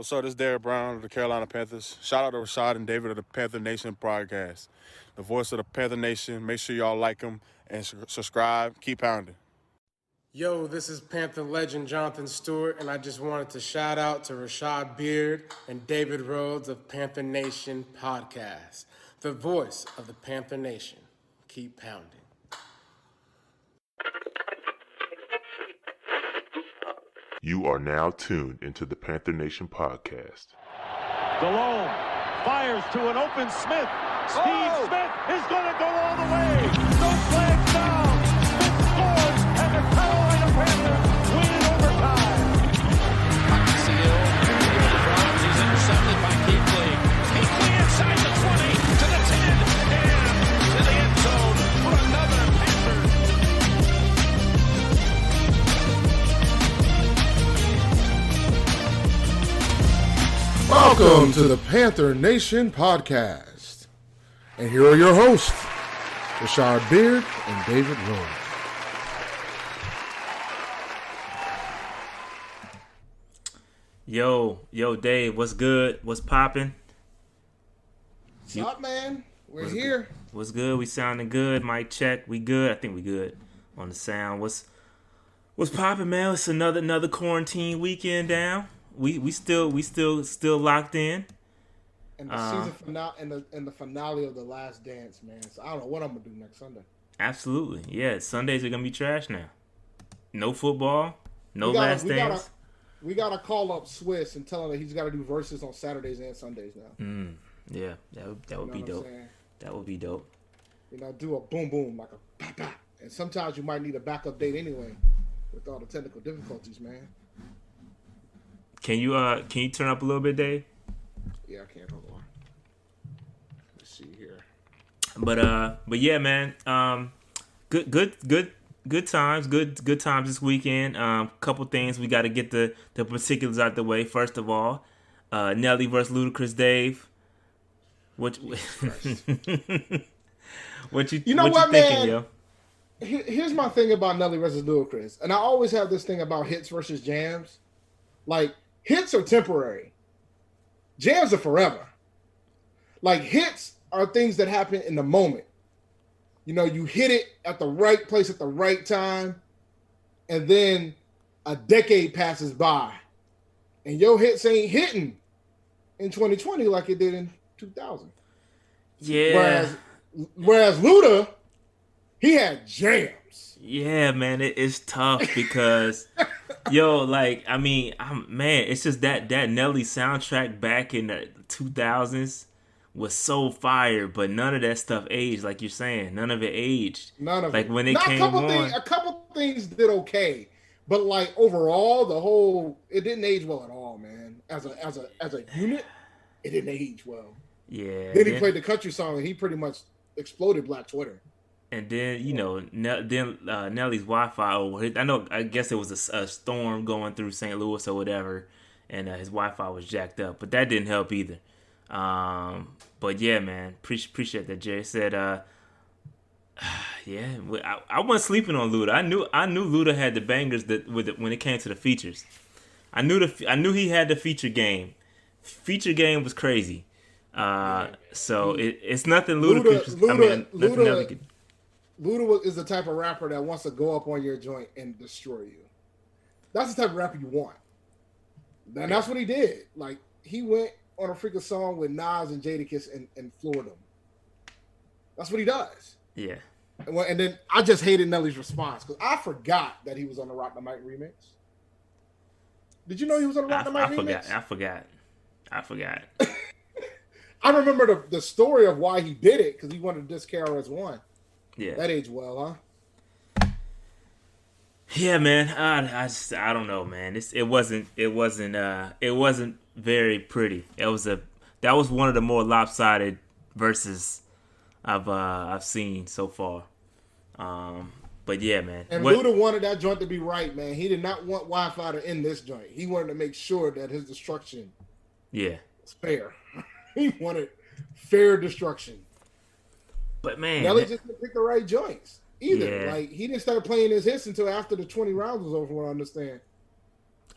What's up? This is Derek Brown of the Carolina Panthers. Shout out to Rashad and David of the Panther Nation podcast, the voice of the Panther Nation. Make sure y'all like them and subscribe. Keep pounding. Yo, this is Panther legend Jonathan Stewart, and I just wanted to shout out to Rashad Beard and David Rhodes of Panther Nation podcast, the voice of the Panther Nation. Keep pounding. You are now tuned into the Panther Nation podcast. Delhomme fires to an open Smith. Steve oh! Smith is going to go all the way. Welcome to the Panther Nation podcast. And here are your hosts, Rashad Beard and David Rhodes. Yo, yo, Dave, what's good? What's popping? What's up, man? We're here. What's good? We sounding good. Mic check. We good. I think we good on the sound. What's what's popping, man? It's another another quarantine weekend down. We we still we still still locked in. And the Uh, season finale and the and the finale of the last dance, man. So I don't know what I'm gonna do next Sunday. Absolutely. Yeah, Sundays are gonna be trash now. No football. No gotta- last we gotta- dance. We gotta call up Swizz and tell him that he's gotta do verses on Saturdays and Sundays now. Mm, yeah, that would, that would You be know I'm dope. That would be dope. You know, do a boom boom like a pop pop. And sometimes you might need a backup date anyway, with all the technical difficulties, man. Can you uh can you turn up a little bit, Dave? Yeah, I can't hold on. Let's see here. But uh, but yeah, man. Um, good, good, good, good times. Good, good times this weekend. Um, couple things we got to get the the particulars out the way. First of all, uh, Nelly versus Ludacris, Dave. What? what you? You know what, what, you thinking, man? yo? Here's my thing about Nelly versus Ludacris, and I always have this thing about hits versus jams. Like hits are temporary, jams are forever. Like hits are things that happen in the moment. You know, you hit it at the right place at the right time, and then a decade passes by, and your hits ain't hitting in 2020 like it did in 2000. Yeah, Whereas, whereas Luda, he had jams. yeah, man. It's tough because. Yo, like I mean, I'm man. It's just that that Nelly soundtrack back in the 2000s was so fire, but none of that stuff aged. Like you're saying, none of it aged. None of Like, it. when it Not came a couple on- things. A couple things did okay, but like overall, the whole it didn't age well at all, man. As a as a as a unit, it didn't age well. Yeah. Then he played the country song, and he pretty much exploded Black Twitter. And then you know, ne- then uh, Nelly's Wi-Fi overhit. I know. I guess it was a storm going through St. Louis or whatever, and uh, his Wi-Fi was jacked up. But that didn't help either. Um, but yeah, man, pre- appreciate that. Jay said, uh, yeah, I, I wasn't sleeping on Luda. I knew I knew Luda had the bangers that with it, when it came to the features. I knew the I knew he had the feature game. Feature game was crazy. Uh, so it, it's nothing Luda- ludicrous. I mean, nothing Luda- could- Luda is the type of rapper that wants to go up on your joint and destroy you. That's the type of rapper you want. And that's what he did. Like he went on a freaking song with Nas and Jadakiss and, and floored them. That's what he does. yeah. And, when- and then I just hated Nelly's response because I forgot that he was on the Rock the Mic remix. Did you know he was on the Rock the Mic I remix? forgot. I forgot. I forgot. I remember the, the story of why he did it because he wanted to diss KRS-One. Yeah. That aged well, huh? Yeah, man. I, I just I don't know, man. It's it wasn't it wasn't uh it wasn't very pretty. It was a that was one of the more lopsided verses I've uh I've seen so far. Um, but yeah, man. And What- Luda wanted that joint to be right, man. He did not want Wi-Fi to end this joint. He wanted to make sure that his destruction yeah, was fair. he wanted fair destruction. But man, Nelly just didn't pick the right joints either. Yeah. Like he didn't start playing his hits until after the twenty rounds was over. What I understand,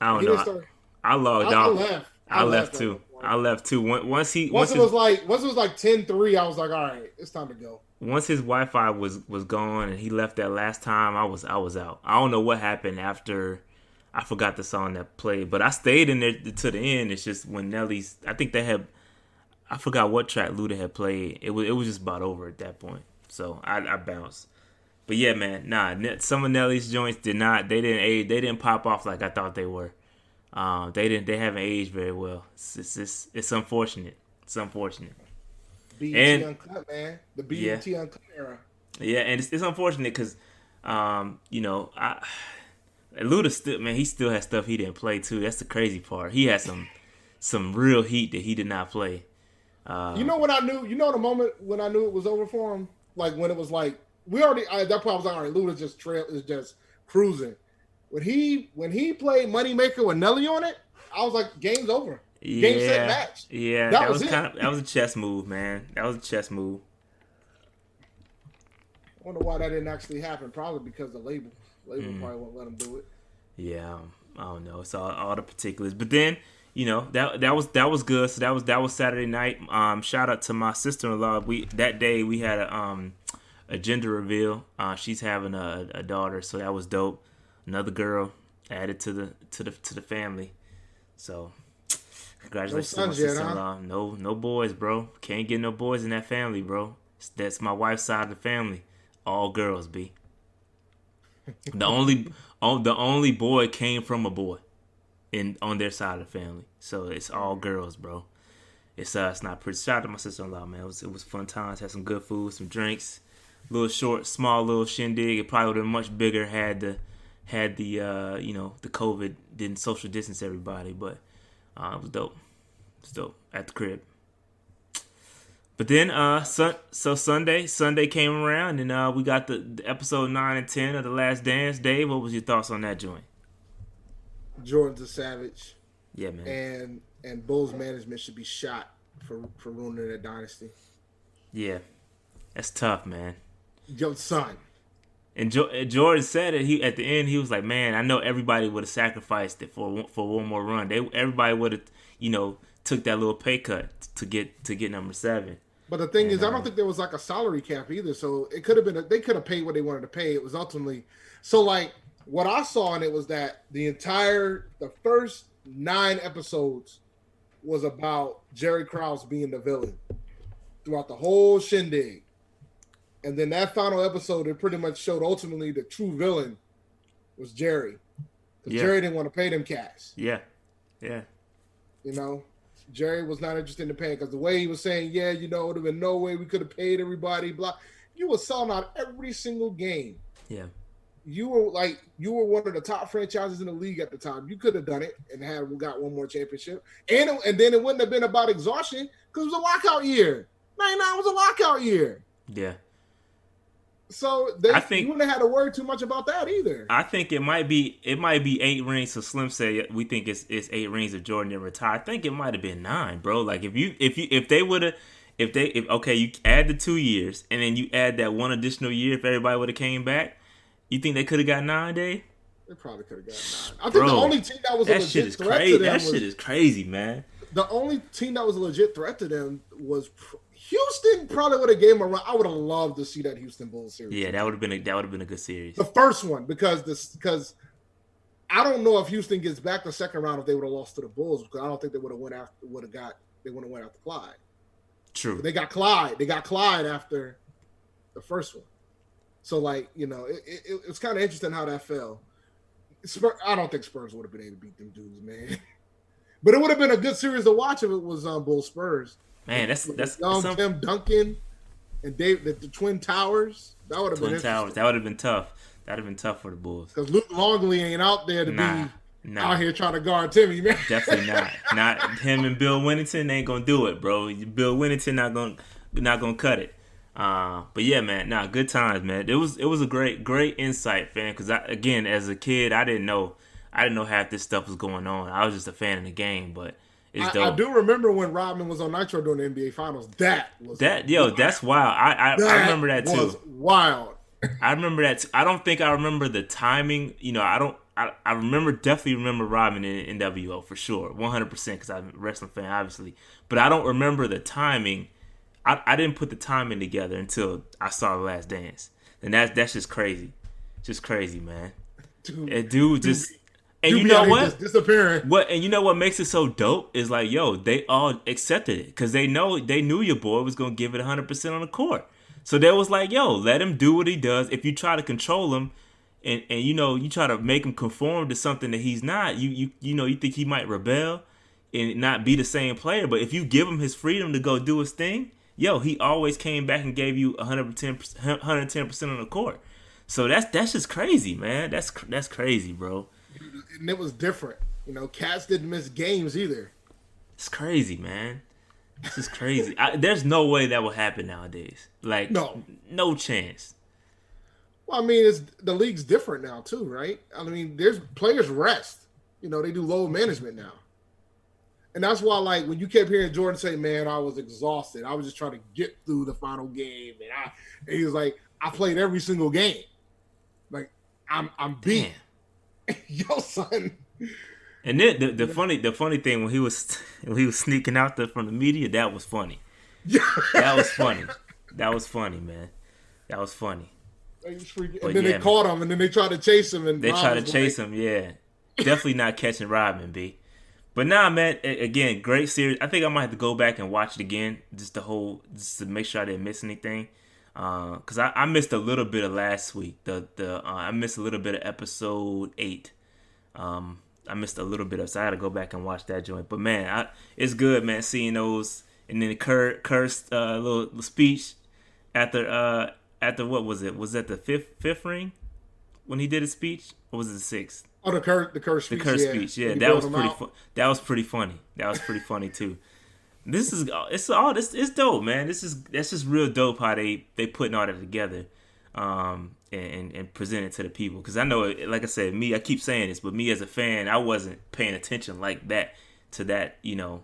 I don't he know. start. I logged I, I left. I, left at too. I left too. Once he Once once it his, was like once it was like 10-3, I was like, all right, it's time to go. once his Wi-Fi was was gone and he left that last time, I was I was out. I don't know what happened after. I forgot the song that played, but I stayed in there to the end. It's just when Nelly's. I think they had. I forgot what track Luda had played. It was it was just about over at that point. So I, I bounced. But yeah, man, nah. Some of Nelly's joints did not. They didn't age. They didn't pop off like I thought they were. Um, they didn't. They haven't aged very well. It's it's, it's, it's unfortunate. It's unfortunate. BET And- Uncut, man. The BET Yeah. Uncut era. Yeah, and it's, it's unfortunate because, um, you know, I Luda still man, he still has stuff he didn't play too. That's the crazy part. He had some some real heat that he did not play. Uh, You know when I knew? You know the moment when I knew it was over for him, like when it was like we already I, at that point I was like, all right, Luda's just trail is just cruising. When he when he played Moneymaker with Nelly on it, I was like, game's over. Game set yeah, match. yeah, That that, was was, kind of that was a chess move, man. That was a chess move. I wonder why that didn't actually happen. Probably because the label label Mm. probably won't let him do it. Yeah, um, I don't know. It's all, all the particulars. But then, you know, that that was that was good. So that was that was Saturday night. Um, shout out to my sister in law. We that day we had a um a gender reveal. Uh, she's having a, a daughter, so that was dope. Another girl added to the to the to the family. So congratulations to my sister in law. No no boys, bro. Can't get no boys in that family, bro. That's my wife's side of the family. All girls, b. The only on the only boy came from a boy in on their side of the family. So it's all girls, bro. It's uh it's not pretty shout out to my sister in law, man. It was it was fun times, had some good food, some drinks, little short, small little shindig. It probably would have been much bigger had the had the uh, you know, the COVID didn't social distance everybody, but uh, it was dope. It was dope at the crib. But then, uh, sun, so Sunday, Sunday came around, and uh, we got the, the episode nine and ten of the Last Dance. Dave, what was your thoughts on that joint? Jordan's a savage, Yeah, man. and and Bulls management should be shot for for ruining that dynasty. Yeah, that's tough, man. Yo, son, And, jo- Jordan said it. He at the end, he was like, "Man, I know everybody would have sacrificed it for one- for one more run. They everybody would have, you know, took that little pay cut to get to get number seven. But the thing And, is, I uh, don't think there was like a salary cap either. So it could have been, a, they could have paid what they wanted to pay. It was ultimately, so like what I saw in it was that the entire, the first nine episodes was about Jerry Krause being the villain throughout the whole shindig. And then that final episode, it pretty much showed ultimately the true villain was Jerry. 'Cause Yeah. Jerry didn't want to pay them cash. Yeah, yeah, You know, Jerry was not interested in paying because the way he was saying, yeah, you know, there would have been no way we could have paid everybody. Blah, you were selling out every single game. yeah, You were like, you were one of the top franchises in the league at the time. You could have done it and had got one more championship, and it- and then it wouldn't have been about exhaustion because it was a lockout year. Ninety nine was a lockout year, yeah. so they, I think- you wouldn't have had to worry too much about that either. I think it might be it might be eight rings. So Slim said we think it's it's eight rings of Jordan didn't retire. I think it might have been nine, bro. Like if you if you if they would have if they if okay you add the two years and then you add that one additional year if everybody would have came back, you think they could have got nine day? they probably could have got nine. I think the only team that was a legit shit is threat to them That was, shit is crazy, man. the only team that was a legit threat to them was Houston. Probably would have gave them a run. I would have loved to see that Houston Bulls series. Yeah, that would have been a, that would have been a good series. the first one because this because I don't know if Houston gets back the second round if they would have lost to the Bulls because I don't think they would have went after would have got they would have went after Clyde. True. They got Clyde. They got Clyde after the first one. So like you know it, it, it's kind of interesting how that fell. Spur, I don't think Spurs would have been able to beat them dudes, man. But it would have been a good series to watch if it was um, Bulls Spurs. Man, that's that's Young some Tim Duncan and Dave the, the Twin Towers. That would have been Twin. Towers. That would have been tough. That'd have been tough for the Bulls. Because Luke Longley ain't out there to Nah, be nah. out here trying to guard Timmy, man. Definitely not. Not him and Bill Wennington ain't gonna do it, bro. Bill Wennington not gonna not gonna cut it. Uh, but yeah, man, nah, good times, man. It was it was a great great insight, fan. Because again, as a kid, I didn't know I didn't know half this stuff was going on. I was just a fan of the game, but I. I do remember when Rodman was on Nitro during the NBA Finals. That was that yo, that's wild. I I, I remember that was too. Wild. I remember that. I don't think I remember the timing. You know, I don't. I, I remember definitely remember Rodman in NWO for sure, one hundred percent because I'm a wrestling fan, obviously. But I don't remember the timing. I, I didn't put the timing together until I saw the Last Dance, and that's that's just crazy, just crazy, man. Dude, And dude just and you you know what? just disappearing. What and you know what makes it so dope is like, yo, they all accepted it because they know they knew your boy was gonna give it hundred percent on the court. So they was like, yo, let him do what he does. If you try to control him, and and you know you try to make him conform to something that he's not, you you you know you think he might rebel and not be the same player. But if you give him his freedom to go do his thing, yo, he always came back and gave you 110 110 percent on the court. So that's that's just crazy, man. That's that's crazy, bro. And it was different. You know, cats didn't miss games either. It's crazy, man. This is crazy. I, there's no way that will happen nowadays. Like, No. no chance. Well, I mean, it's the league's different now too, right? I mean, there's players rest. You know, they do load management now, and that's why, like, when you kept hearing Jordan say, "Man, I was exhausted. I was just trying to get through the final game," and I, and he was like, "I played every single game. Like, I'm, I'm beat." Yo, son. And then the, the funny the funny thing when he was when he was sneaking out there from the media, that was funny. That was funny. That was funny, man. That was funny. Was But and then yeah, they caught him, and then they tried to chase him, and They try to chase like, him, yeah. Definitely not catching Robin, B. But nah, man. Again, great series. I think I might have to go back and watch it again, just the whole, just to make sure I didn't miss anything. Uh, Cause I, I missed a little bit of last week. The the uh, I missed a little bit of episode eight. Um, I missed a little bit of, so I had to go back and watch that joint. But man, I, it's good, man, seeing those. And then Kerr cursed uh, little, little speech after uh after what was it? Was that the fifth fifth ring when he did his speech, or was it the sixth? "Oh, the curse, the curse The speech, curse yeah. speech, yeah, that was pretty. Fu- that was pretty funny. That was pretty funny too. This is it's all this it's dope, man. This is that's just real dope how they they putting all that together, um, and and, and present it to the people. Because I know, like I said, me I keep saying this, but me as a fan, I wasn't paying attention like that to that, you know,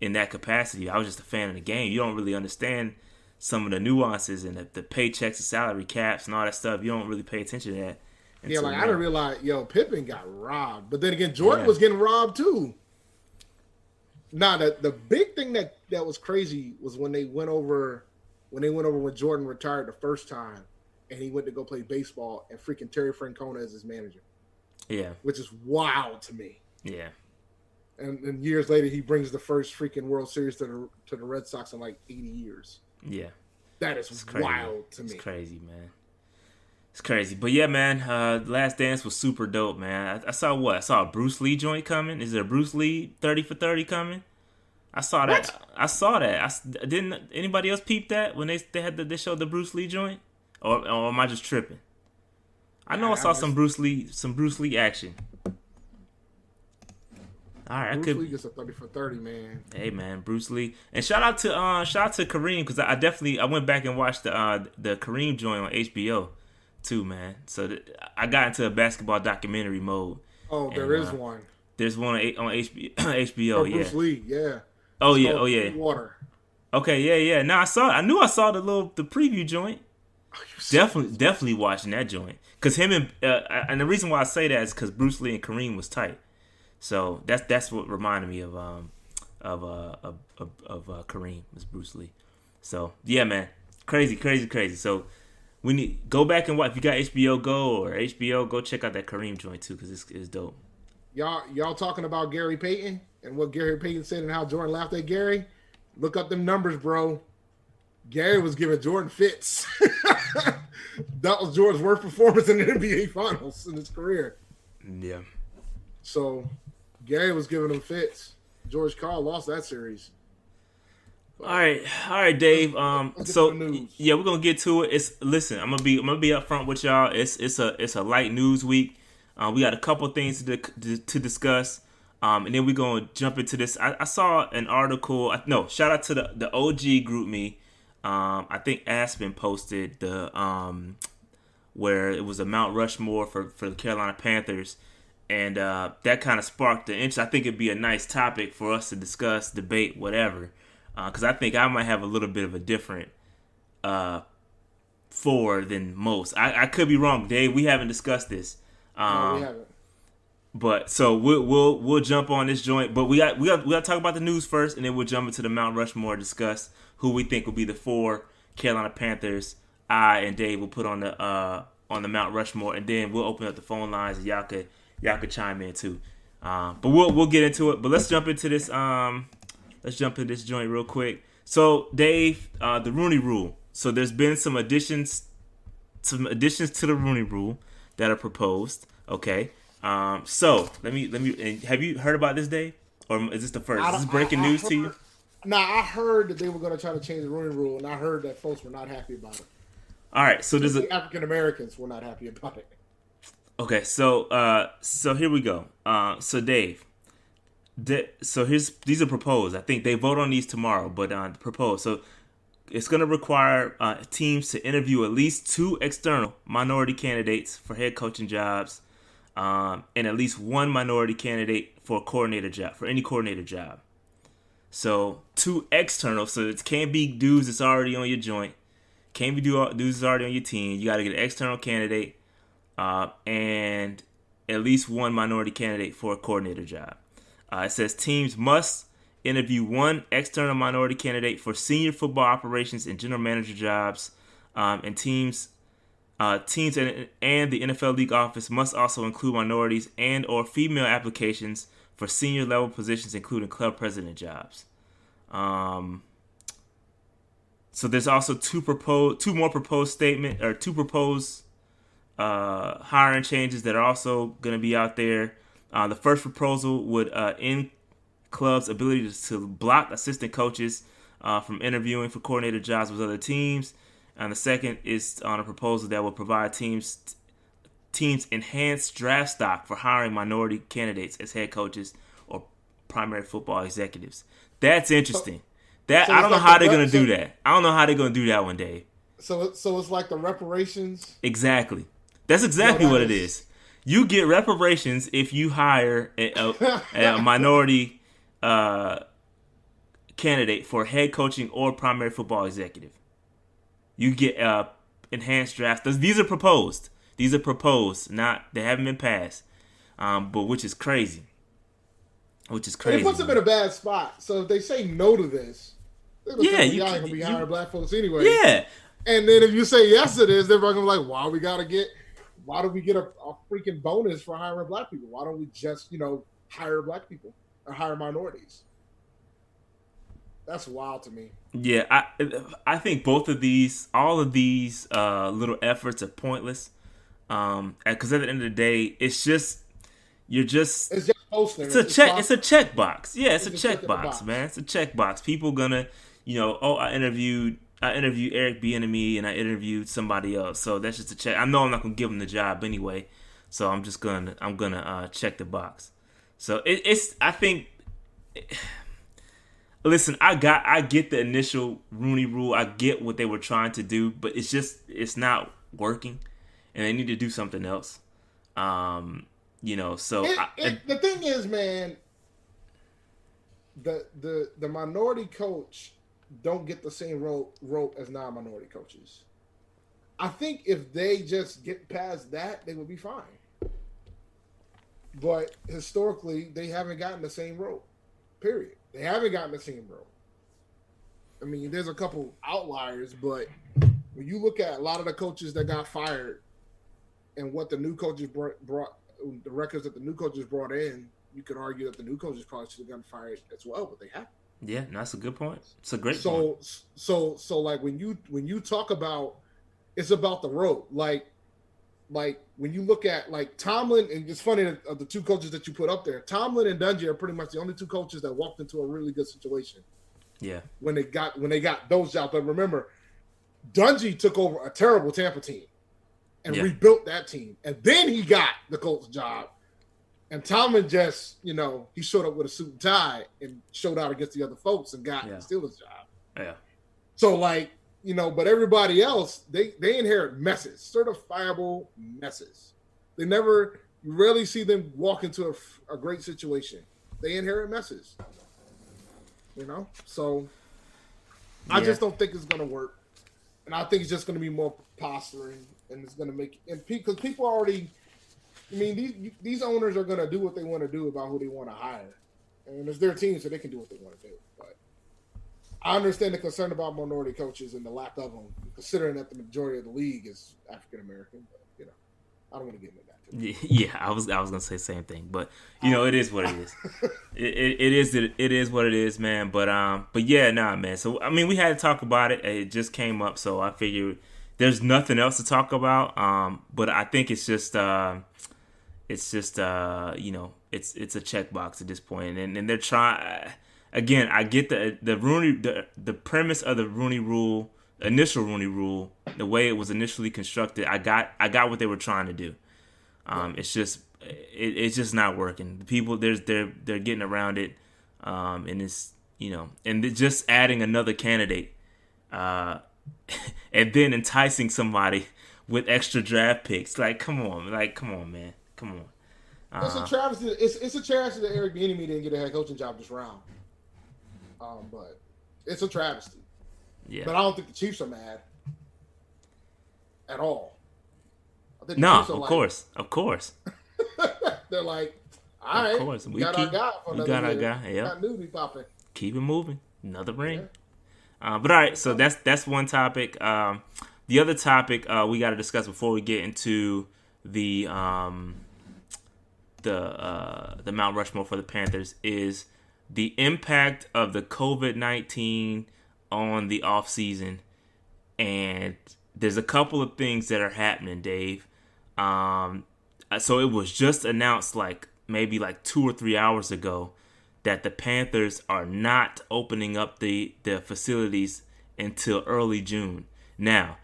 in that capacity. I was just a fan of the game. You don't really understand some of the nuances and the, the paychecks, the salary caps, and all that stuff. You don't really pay attention to that. Yeah, like I didn't realize, yo, Pippen got robbed. But then again, Jordan Yeah. was getting robbed too. Nah, the the big thing that that was crazy was when they went over when they went over when Jordan retired the first time, and he went to go play baseball, and freaking Terry Francona as his manager, Yeah, which is wild to me. yeah. And, and years later, he brings the first freaking World Series to the to the Red Sox in like eighty years. Yeah, That is wild to me. It's crazy, man. It's crazy, but yeah, man. Uh, Last Dance was super dope, man. I, I saw what? I saw a Bruce Lee joint coming. Is there a Bruce Lee thirty for thirty coming? I saw that. I saw that. I didn't. Anybody else peep that when they they had the, they showed the Bruce Lee joint, or, or am I just tripping? I know I Nah, saw I some Bruce Lee some Bruce Lee action. All right, I Bruce could. Lee gets a thirty for thirty, man. Hey man, Bruce Lee, and shout out to uh shout out to Kareem because I, I definitely I went back and watched the uh the Kareem joint on HBO too, man. So th- I got into a basketball documentary mode. Oh, there And, is uh, one. There's one on, on HBO. HBO, yeah. Bruce Lee, yeah. Oh It's yeah, oh yeah. Water. Okay, yeah, yeah. Now I saw. I knew I saw the little the preview joint. Oh, Definitely, definitely watching that joint. Cause him and uh, and the reason why I say that is because Bruce Lee and Kareem was tight. So that's that's what reminded me of um of uh of of, of uh, Kareem was Bruce Lee. So yeah, man, crazy, crazy, crazy. So we need go back and watch. If you got HBO Go or HBO, go check out that Kareem joint too, cause it's, it's dope. Y'all, y'all talking about Gary Payton and what Gary Payton said and how Jordan laughed at Gary? Look up them numbers, bro. Gary was giving Jordan fits. that was Jordan's worst performance in the NBA Finals in his career. Yeah. So Gary was giving him fits. George Karl lost that series. All right, all right, Dave. Um, so to the news. yeah, we're gonna get to it. It's listen, I'm gonna be I'm gonna be upfront with y'all. It's it's a it's a light news week. Uh, we got a couple things to to, to discuss, um, and then we're gonna jump into this. I, I saw an article. No, shout out to the the OG GroupMe. Um, I think Aspen posted the um where it was a Mount Rushmore for for the Carolina Panthers, and uh, that kind of sparked the interest. I think it'd be a nice topic for us to discuss, debate, whatever, because I think I might have a little bit of a different uh, four than most. I, I could be wrong, Dave. We haven't discussed this. No, Um, we haven't. But so we'll we'll we'll jump on this joint, but we got we got we got to talk about the news first, and then we'll jump into the Mount Rushmore, discuss who we think will be the four Carolina Panthers. I and Dave will put on the uh on the Mount Rushmore, and then we'll open up the phone lines, and y'all could y'all could chime in too. Um, but we'll we'll get into it. But let's jump into this um let's jump in this joint real quick. So Dave, uh, the Rooney Rule. So there's been some additions some additions to the Rooney Rule that are proposed. Okay. Um, so let me let me. Have you heard about this, Dave? Or is this the first? Is this breaking I- I news to you? heard- Nah, I heard that they were going to try to change the Rooney Rule, and I heard that folks were not happy about it. All right. So there's a African Americans were not happy about it. Okay, so uh, so here we go. Uh, so Dave, so here's these are proposed. I think they vote on these tomorrow, but uh, proposed. So it's going to require uh, teams to interview at least two external minority candidates for head coaching jobs, um, and at least one minority candidate for a coordinator job for any coordinator job. So two external. So it can't be dudes that's already on your joint. Can't be du- dudes that's already on your team. You got to get an external candidate uh, and at least one minority candidate for a coordinator job. Uh, it says teams must interview one external minority candidate for senior football operations and general manager jobs, um, and teams uh, teams and, and the NFL league office must also include minorities and or female applications for senior level positions, including club president jobs. Um, so there's also two proposed, two more proposed statement or two proposed uh, hiring changes that are also going to be out there. Uh, the first proposal would uh, end clubs' ability to, to block assistant coaches uh, from interviewing for coordinator jobs with other teams, and the second is on a proposal that will provide teams teams enhanced draft stock for hiring minority candidates as head coaches or primary football executives. That's interesting. That so I don't know like how the they're gonna do that. I don't know how they're gonna do that one day. So, so it's like the reparations. Exactly. That's exactly that what it is- is. You get reparations if you hire a, a, a minority uh, candidate for head coaching or primary football executive. You get uh, enhanced drafts. These are proposed. These are proposed. Not they haven't been passed. Um, but which is crazy. Which is And crazy. it puts them in a bad spot. So if they say no to this, they're gonna Yeah, you y'all can- ain't gonna be you- hiring black folks anyway. yeah. And then if you say yes to this, they're gonna be like, why we gotta get why do we get a, a freaking bonus for hiring black people? Why don't we just, you know, hire black people or hire minorities? That's wild to me. Yeah, I I think both of these, all of these uh, little efforts are pointless. Um, because at the end of the day, it's just you're just It's just posting. it's a check. It's a check box. Yeah, it's, It's a check check in the box, box. man. It's a check box. People gonna, you know, oh, I interviewed, I interviewed Eric Bieniemy and I interviewed somebody else. So that's just a check. I know I'm not gonna give him the job anyway. So I'm just gonna, I'm gonna uh, check the box. So it, it's, I think. Listen, I got, I get the initial Rooney Rule. I get what they were trying to do, but it's just, it's not working, and they need to do something else. Um, you know, so It, I, it, the thing is, man, the the the minority coach don't get the same rope rope as non-minority coaches. I think if they just get past that, they would be fine. But historically, they haven't gotten the same rope. Period. They haven't gotten the same rope. I mean, there's a couple outliers, but when you look at a lot of the coaches that got fired and what the new coaches brought, brought the records that the new coaches brought in, you could argue that the new coaches probably should have gotten fired as well, but they haven't. Yeah, that's a good point. It's a great point. So so so like when you when you talk about it's about the road. Like like when you look at like Tomlin and it's funny that of the two coaches that you put up there, Tomlin and Dungy are pretty much the only two coaches that walked into a really good situation Yeah, when they got when they got those jobs. But remember, Dungy took over a terrible Tampa team and Yeah. rebuilt that team, and then he got the Colts job. And Tomlin just, you know, he showed up with a suit and tie and showed out against the other folks and got Yeah. the Steelers job. yeah, So like, you know, but everybody else, they they inherit messes, certifiable messes. They never, you rarely see them walk into a, a great situation. They inherit messes. You know, so I just don't think it's gonna work, and I think it's just gonna be more posturing, and it's gonna make and because people already I mean, these these owners are going to do what they want to do about who they want to hire, and it's their team, so they can do what they want to do. But I understand the concern about minority coaches and the lack of them, considering that the majority of the league is African American. But you know, I don't want to get into that. Yeah, I was I was gonna say the same thing, but you know it is what it is. it, it, it is it, it is what it is, man. But um, but yeah, nah, man. So I mean, we had to talk about it. It just came up, so I figured there's nothing else to talk about. Um, but I think it's just uh, it's just uh, you know, it's it's a checkbox at this point, and and they're trying. Again, I get the the Rooney the the premise of the Rooney Rule, initial Rooney Rule, the way it was initially constructed. I got I got what they were trying to do. Um, it's just it, it's just not working. The people there's they're they're getting around it, um, and it's you know, and just adding another candidate, uh, and then enticing somebody with extra draft picks. Like, come on, like, come on, man, come on. It's a travesty. It's it's a travesty that Eric Bieniemy didn't get a head coaching job this round. Um, but it's a travesty. Yeah. But I don't think the Chiefs are mad at all. I think the No, of like- course, of course. They're like, all right, course, we, we got keep- our guy. For we got our guy, yeah. Newbie popping. keep it moving. Another ring. Uh, but all right, so that's that's one topic. Um, the other topic uh, we got to discuss before we get into the um, the uh, the Mount Rushmore for the Panthers is the impact of the COVID nineteen on the off season, and there's a couple of things that are happening, Dave. Um, so it was just announced like maybe like two or three hours ago that the Panthers are not opening up the the facilities until early June. Now,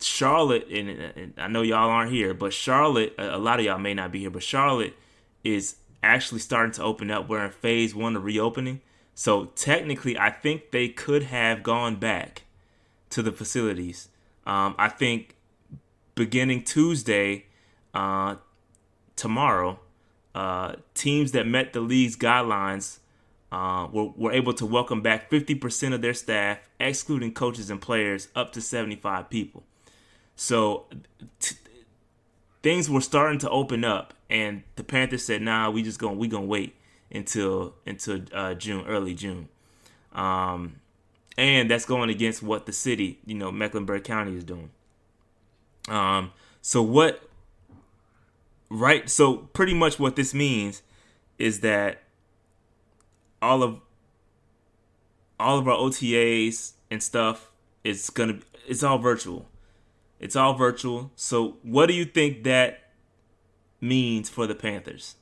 Charlotte and, and I know y'all aren't here, but Charlotte, a lot of y'all may not be here, but Charlotte is actually starting to open up. We're in phase one of reopening. So technically, I think they could have gone back to the facilities. Um, I think beginning Tuesday, uh, tomorrow, uh, teams that met the league's guidelines uh, were, were able to welcome back 50% of their staff, excluding coaches and players, up to 75 people. So t- things were starting to open up, and the Panthers said, "Nah, we just going we gonna wait until until uh, June, early June." Um, and that's going against what the city, you know, Mecklenburg County is doing. Um, so what right so pretty much what this means is that all of all of our OTAs and stuff is gonna it's all virtual. It's all virtual. So what do you think that means for the Panthers?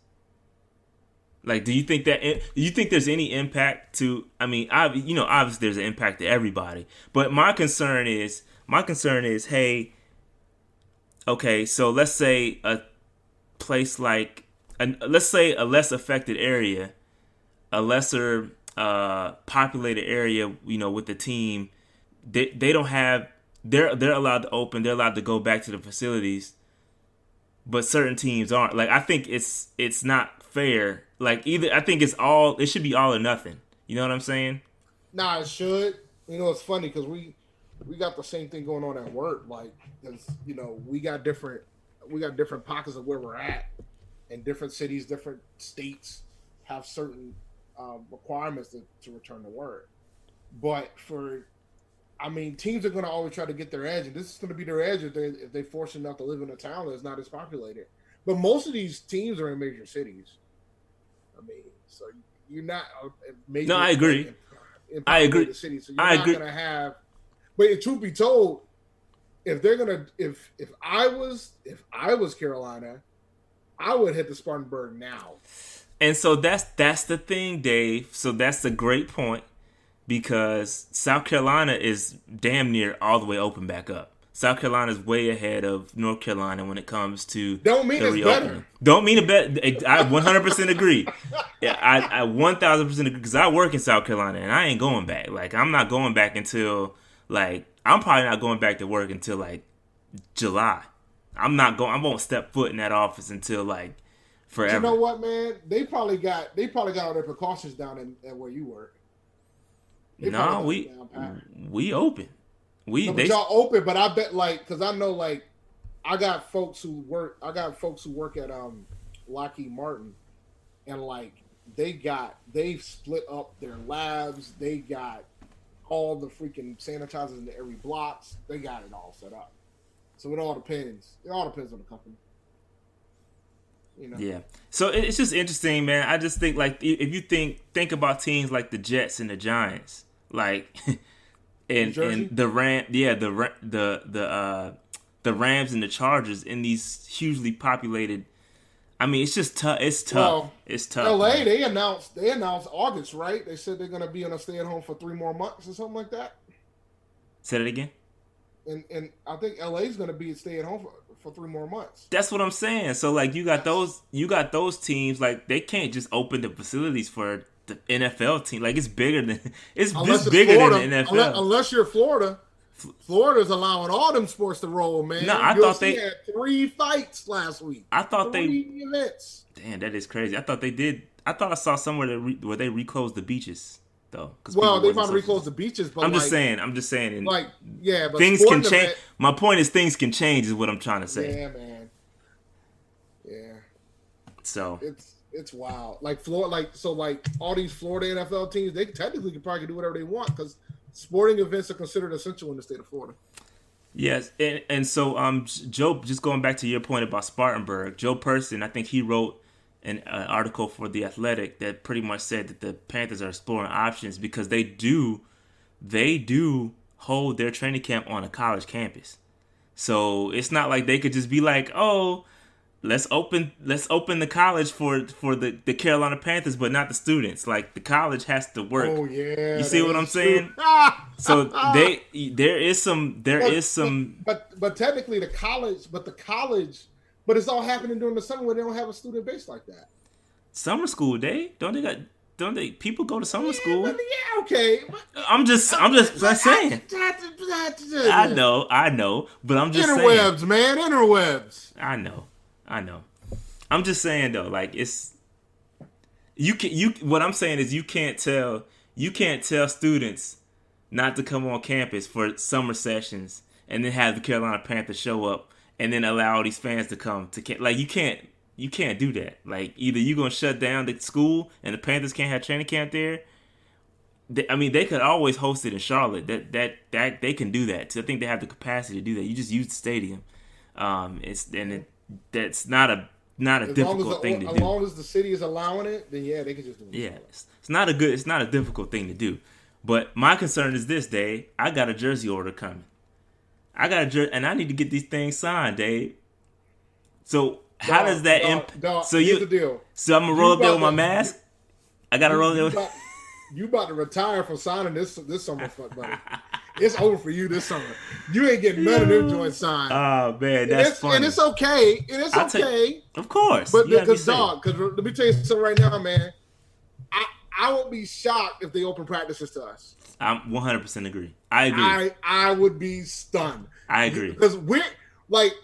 Like, do you think that do you think there's any impact to? I mean, I you know obviously there's an impact to everybody, but my concern is my concern is hey, okay, so let's say a place like an, let's say a less affected area, a lesser uh, populated area, you know, with the team, they they don't have they're they're allowed to open, they're allowed to go back to the facilities, but certain teams aren't. Like I think it's it's not fair. Like either I think it's all it should be all or nothing. You know what I'm saying? Nah, it should. You know, it's funny because we we got the same thing going on at work. Like, 'cause, you know, we got different we got different pockets of where we're at, and different cities, different states have certain um, requirements to, to return to work. But for, I mean, teams are going to always try to get their edge, and this is going to be their edge if they if they force enough to live in a town that's not as populated. But most of these teams are in major cities. I mean, so you're not uh, major. No, I agree. in I agree. Cities, so you're I not agree. going to have. But truth be told, if they're gonna, if if I was if I was Carolina, I would hit the Spartanburg now. And so that's that's the thing, Dave. So that's a great point because South Carolina is damn near all the way open back up. South Carolina is way ahead of North Carolina when it comes to Don't mean the it's reopening. better. Don't mean it better. I 100% agree. Yeah, I, I 1000% agree because I work in South Carolina and I ain't going back. Like I'm not going back until like I'm probably not going back to work until like July. I'm not going. I won't step foot in that office until like forever. You know what, man? They probably got they probably got all their precautions down in, at where you work. They No, probably we it down pat. we open. We No, they y'all open, but I bet like because I know like I got folks who work. I got folks who work at um Lockheed Martin, and like they got they've split up their labs. They got all the freaking sanitizers in every blocks. They got it all set up. So it all depends. It all depends on the company. You know. Yeah. So it's just interesting, man. I just think like if you think think about teams like the Jets and the Giants, like and and the Ram, yeah, the the the uh the Rams and the Chargers in these hugely populated. I mean, it's just tough. It's tough. Well, it's tough. L.A. man. They announced they announced August, right? They said they're gonna be on a stay at home for three more months or something like that. Say it again. And and I think L.A.'s gonna be stay at home for, for three more months. That's what I'm saying. So like you got those you got those teams like they can't just open the facilities for the NFL team. Like it's bigger than it's, it's bigger Florida, than the NFL. Unless, unless you're Florida. Florida's allowing all them sports to roll, man. No, I thought UFC they- had three fights last week. I thought they events. Damn, that is crazy. I thought they did. I thought I saw somewhere that re, where they reclosed the beaches though. Well, they might reclosed the beaches, but I'm like, just saying. I'm just saying. And like yeah, but things can change. event- My point is, things can change. Is what I'm trying to say. Yeah, man. Yeah, So it's it's wild. Like Florida, like so, like all these Florida NFL teams, they technically can probably do whatever they want because sporting events are considered essential in the state of Florida. yes, and and so um, Joe, just going back to your point about Spartanburg, Joe Person, I think he wrote an uh, article for the Athletic that pretty much said that the Panthers are exploring options because they do, they do hold their training camp on a college campus. So it's not like they could just be like, oh, let's open let's open the college for for the, the Carolina Panthers, but not the students. Like the college has to work. Oh yeah, You see what I'm true. saying? Ah! So they there is some there But- is some but, but but technically the college, but the college, but it's all happening during the summer where they don't have a student base like that. summer school day. Don't they got don't they people go to summer school? But yeah, okay. But, I'm just I'm just but saying. I, I know, I know, but I'm just saying. interwebs, man, interwebs. I know, I know. I'm just saying though, like it's you can you. What I'm saying is you can't tell you can't tell students not to come on campus for summer sessions and then have the Carolina Panthers show up and then allow all these fans to come to. Like you can't you can't do that. Like either you're gonna shut down the school and the Panthers can't have training camp there. I mean, they could always host it in Charlotte. That that that they can do that. I think they have the capacity to do that. You just use the stadium. Um, it's and it, that's not a not a As difficult the, thing to as do. As long as the city is allowing it, then yeah, they can just do it. Yeah, it's, it's not a good. It's not a difficult thing to do. But my concern is this, Dave. I got a jersey order coming. I got a jersey, and I need to get these things signed, Dave. So how Dog, does that dog, imp- dog, So you the deal. so I'm gonna roll You up there with my to- mask. I gotta roll You there. you about to retire from signing this this summer, fuck buddy. It's over for you this summer. You ain't getting none of them joints signed. Oh man, and, that's it's, funny. and it's okay. And it's I'll okay. of course, But be because dog, because let me tell you something right now, man. I I won't be shocked if they open practices to us. I'm 100 percent agree. I agree. I I would be stunned. I agree. Because we're like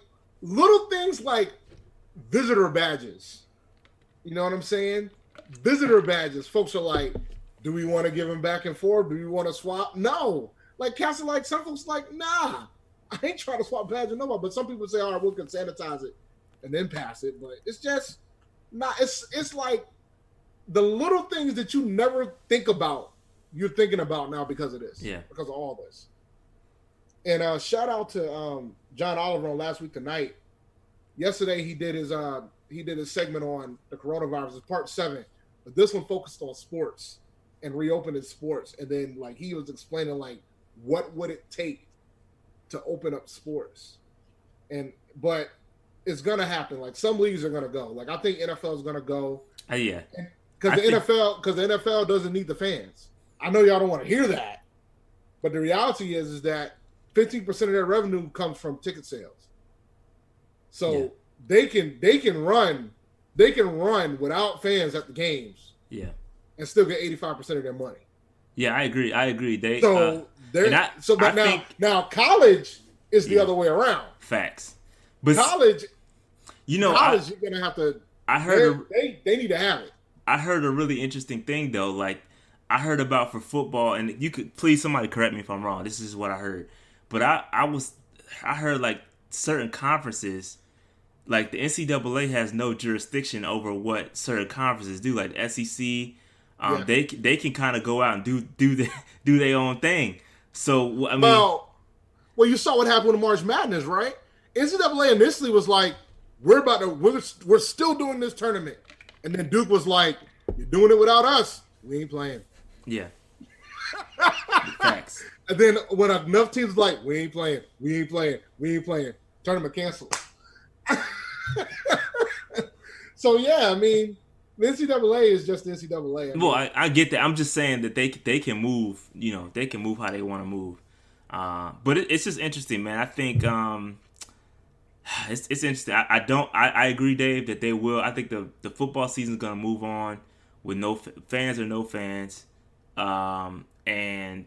little things like visitor badges. You know what I'm saying? Visitor badges. Folks are like, do we want to give them back and forth? Do we want to swap? No. Like Castle, like some folks like, nah. I ain't trying to swap badges no more. But some people say, all right, we can sanitize it and then pass it. But it's just not. It's it's like the little things that you never think about. You're thinking about now because of this. Yeah. Because of all this. And uh, shout out to um, John Oliver on last week tonight. Yesterday he did his uh, he did his segment on the coronavirus, it's part seven, but this one focused on sports and reopening sports. And then like he was explaining like what would it take to open up sports, and but it's gonna happen. Like some leagues are gonna go. Like I think NFL is gonna go Uh, yeah, because the think- NFL because the NFL doesn't need the fans. I know y'all don't want to hear that, but the reality is is that 15% of their revenue comes from ticket sales. So Yeah. they can they can run they can run without fans at the games yeah, and still get 85% of their money. Yeah. I agree. I agree. They So uh, I- so but I now think- now college is the Yeah. other way around. facts. But College you know, I, college you're going to have to I heard a, they they need to have it. I heard a really interesting thing though. Like I heard about for football, and you could please somebody correct me if I'm wrong. This is what I heard, but I I was I heard like certain conferences, like the NCAA has no jurisdiction over what certain conferences do, like the SEC. Um, Yeah. They they can kind of go out and do do the, do their own thing. So I mean, Well, well, you saw what happened with March Madness, right? NCAA initially was like, "We're about to, we're, we're still doing this tournament," and then Duke was like, "You're doing it without us. We ain't playing." yeah, facts. And then when enough teams like, "We ain't playing, we ain't playing, we ain't playing," tournament canceled. so yeah, I mean, the NCAA is just the NCAA. I mean, Well, I, I get that. I'm just saying that they they can move. You know, they can move how they want to move. Uh, but it, it's just interesting, man. I think um, it's it's interesting. I, I don't. I, I agree, Dave, that they will. I think the the football season's gonna move on with no f- fans or no fans, um, and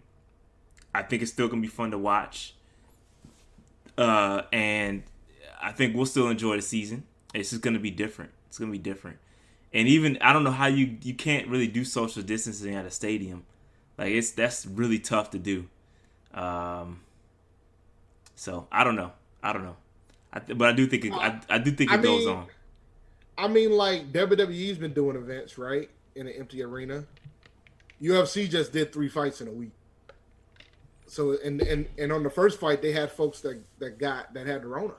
I think it's still gonna be fun to watch. Uh, and I think we'll still enjoy the season. It's just gonna be different. It's gonna be different. And even I don't know how you you can't really do social distancing at a stadium. Like it's that's really tough to do. Um. So I don't know. I don't know. I th- but I do think it, I, I do think it I goes mean- on. I mean, like WWE's been doing events, right, in an empty arena. UFC just did three fights in a week. So and and and on the first fight, they had folks that that got that had the Rona,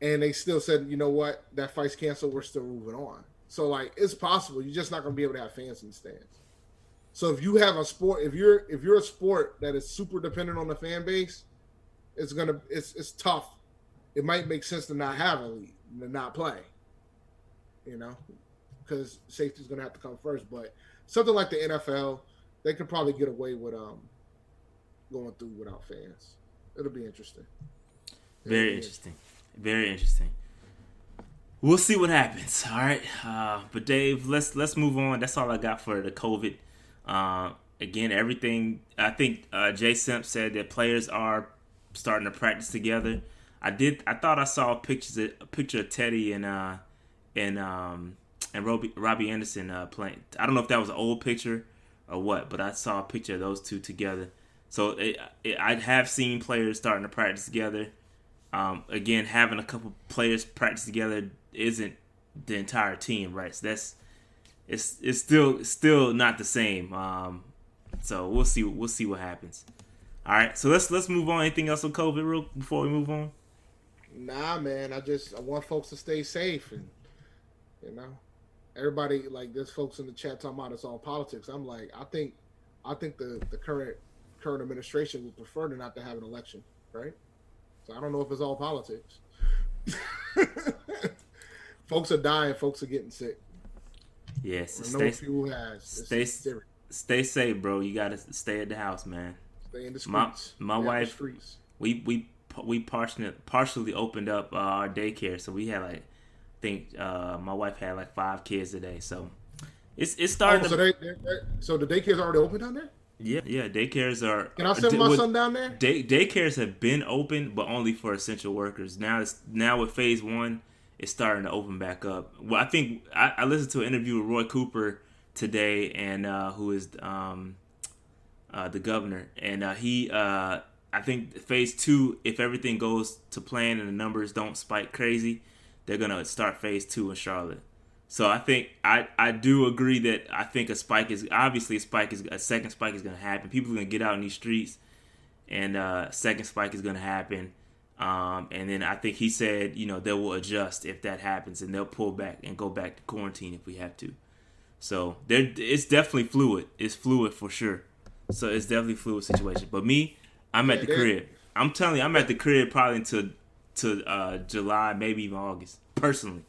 and they still said, you know what, that fight's canceled. We're still moving on. So like, it's possible. You're just not gonna be able to have fans in the stands. So if you have a sport, if you're if you're a sport that is super dependent on the fan base, it's gonna it's it's tough. It might make sense to not have a league, to not play you know, because safety's going to have to come first. But something like the NFL, they could probably get away with um going through without fans. It'll be interesting. Very interesting. Very interesting. We'll see what happens. All right. Uh, but Dave, let's let's move on. That's all I got for the COVID. Uh, again, everything. I think uh, Jay Simp said that players are starting to practice together. I did. I thought I saw pictures of, a picture of Teddy and uh and um and Robbie Robbie Anderson uh, playing. I don't know if that was an old picture or what, but I saw a picture of those two together. So it, it, I have seen players starting to practice together. Um, again, having a couple players practice together isn't the entire team, right? So that's it's it's still still not the same. Um, so we'll see we'll see what happens. All right, so let's let's move on. Anything else on COVID, real before we move on? Nah, man. I just I want folks to stay safe and you know, everybody like there's folks in the chat talking about it's all politics. I'm like, I think I think the the current current administration would prefer to not to have an election, right? So I don't know if it's all politics. folks are dying. Folks are getting sick. Yes, I stay has. Stay stay safe, bro. You gotta stay at the house, man. Stay in the My- streets. my the wife- streets. we we we partially partially opened up uh, our daycare, so we had like I think uh, my wife had like five kids today, so it's it's starting. Oh, so to, they, they, they so the daycare's already open down there. Yeah, yeah, daycares are. Can I send my with- son down there? Day daycares have been open, but only for essential workers. Now it's now with phase one, it's starting to open back up. Well, I think I, I listened to an interview with Roy Cooper today, and uh, who is um, uh, the governor, and uh, he uh, I think phase two, if everything goes to plan and the numbers don't spike crazy, they're gonna start phase two in Charlotte. So I think I, I do agree that I think a spike is obviously a spike is a second spike is gonna happen. People are gonna get out in these streets, and uh, second spike is gonna happen. Um, and then I think he said, you know, they will adjust if that happens, and they'll pull back and go back to quarantine if we have to. So there, it's definitely fluid. It's fluid for sure. So it's definitely a fluid situation. But me, I'm at the crib. I'm telling you, I'm at the crib probably until to uh, July, maybe even August, personally.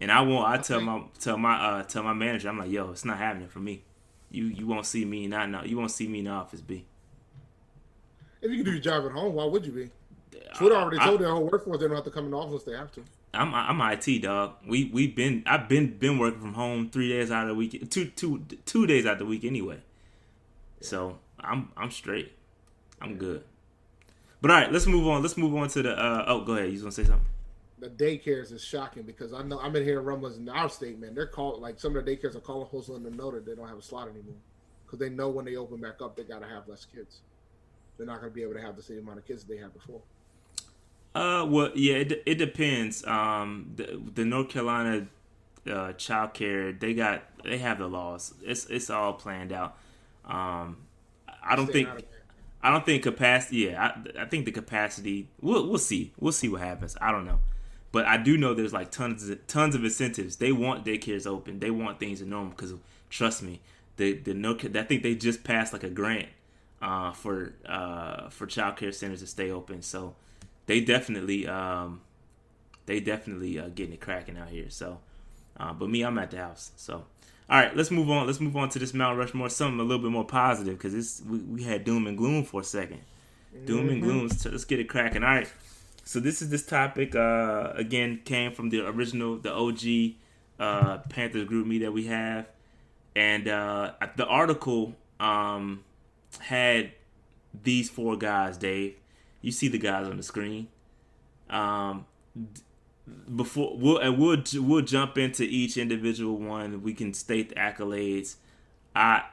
And I won't. I tell my tell my uh, tell my manager, I'm like, yo, it's not happening for me. You you won't see me not now. You won't see me in the office, B. If you can do your job at home, why would you be? Twitter already I- told their whole workforce they don't have to come in the office they have to. I'm I'm IT dog. We we've been I've been been working from home three days out of the week, two two two days out of the week anyway. So I'm I'm straight. I'm good. But all right, let's move on. Let's move on to the. Uh, oh, go ahead. You was gonna say something? The daycares is shocking because I know I'm in here rumblings in our state, man. They're called like some of the daycares are calling folks letting them know that they don't have a slot anymore because they know when they open back up they got to have less kids. They're not going to be able to have the same amount of kids they had before. Uh, well, yeah, it, it depends. Um, the, the North Carolina uh, child care, they got they have the laws. It's it's all planned out. Um, I don't think I don't think capacity. Yeah, I, I think the capacity. We'll we'll see. We'll see what happens. I don't know, but I do know there's like tons of, tons of incentives. They want daycares open. They want things to normal because trust me, the the no. I think they just passed like a grant uh, for uh, for child care centers to stay open. So they definitely um, they definitely uh, getting it cracking out here. So, uh, but me, I'm at the house. So, all right, let's move on. Let's move on to this Mount Rushmore. Something a little bit more positive because it's we, we had doom and gloom for a 2nd Doom and gloom. So let's get it cracking. All right. So this is this topic uh, again came from the original, the OG uh, Panthers GroupMe that we have, and uh, the article um, had these four guys. Dave, you see the guys on the screen. Um, before we'll and we'll we'll jump into each individual one. We can state the accolades. I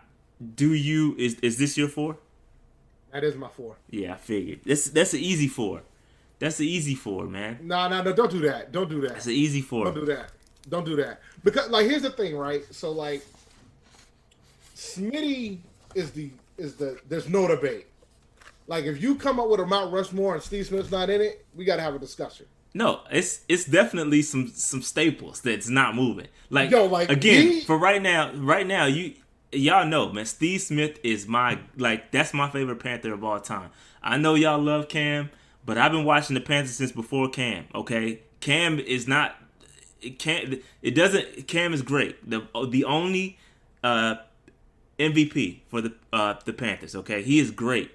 do you is is this your four? That is my four. Yeah, I figured. That's that's an easy four. That's the easy four, man. No, no, no, don't do that. Don't do that. That's the easy four. Don't do that. Don't do that. Because like here's the thing, right? So like Smitty is the is the there's no debate. Like if you come up with a Mount Rushmore and Steve Smith's not in it, we gotta have a discussion. No, it's it's definitely some some staples that's not moving. Like, Yo, like, again, he- for right now, right now, you y'all know, man, Steve Smith is my like that's my favorite Panther of all time. I know y'all love Cam, but I've been watching the Panthers since before Cam. Okay, Cam is not. It can't. It doesn't. Cam is great. The the only uh, MVP for the uh, the Panthers. Okay, he is great.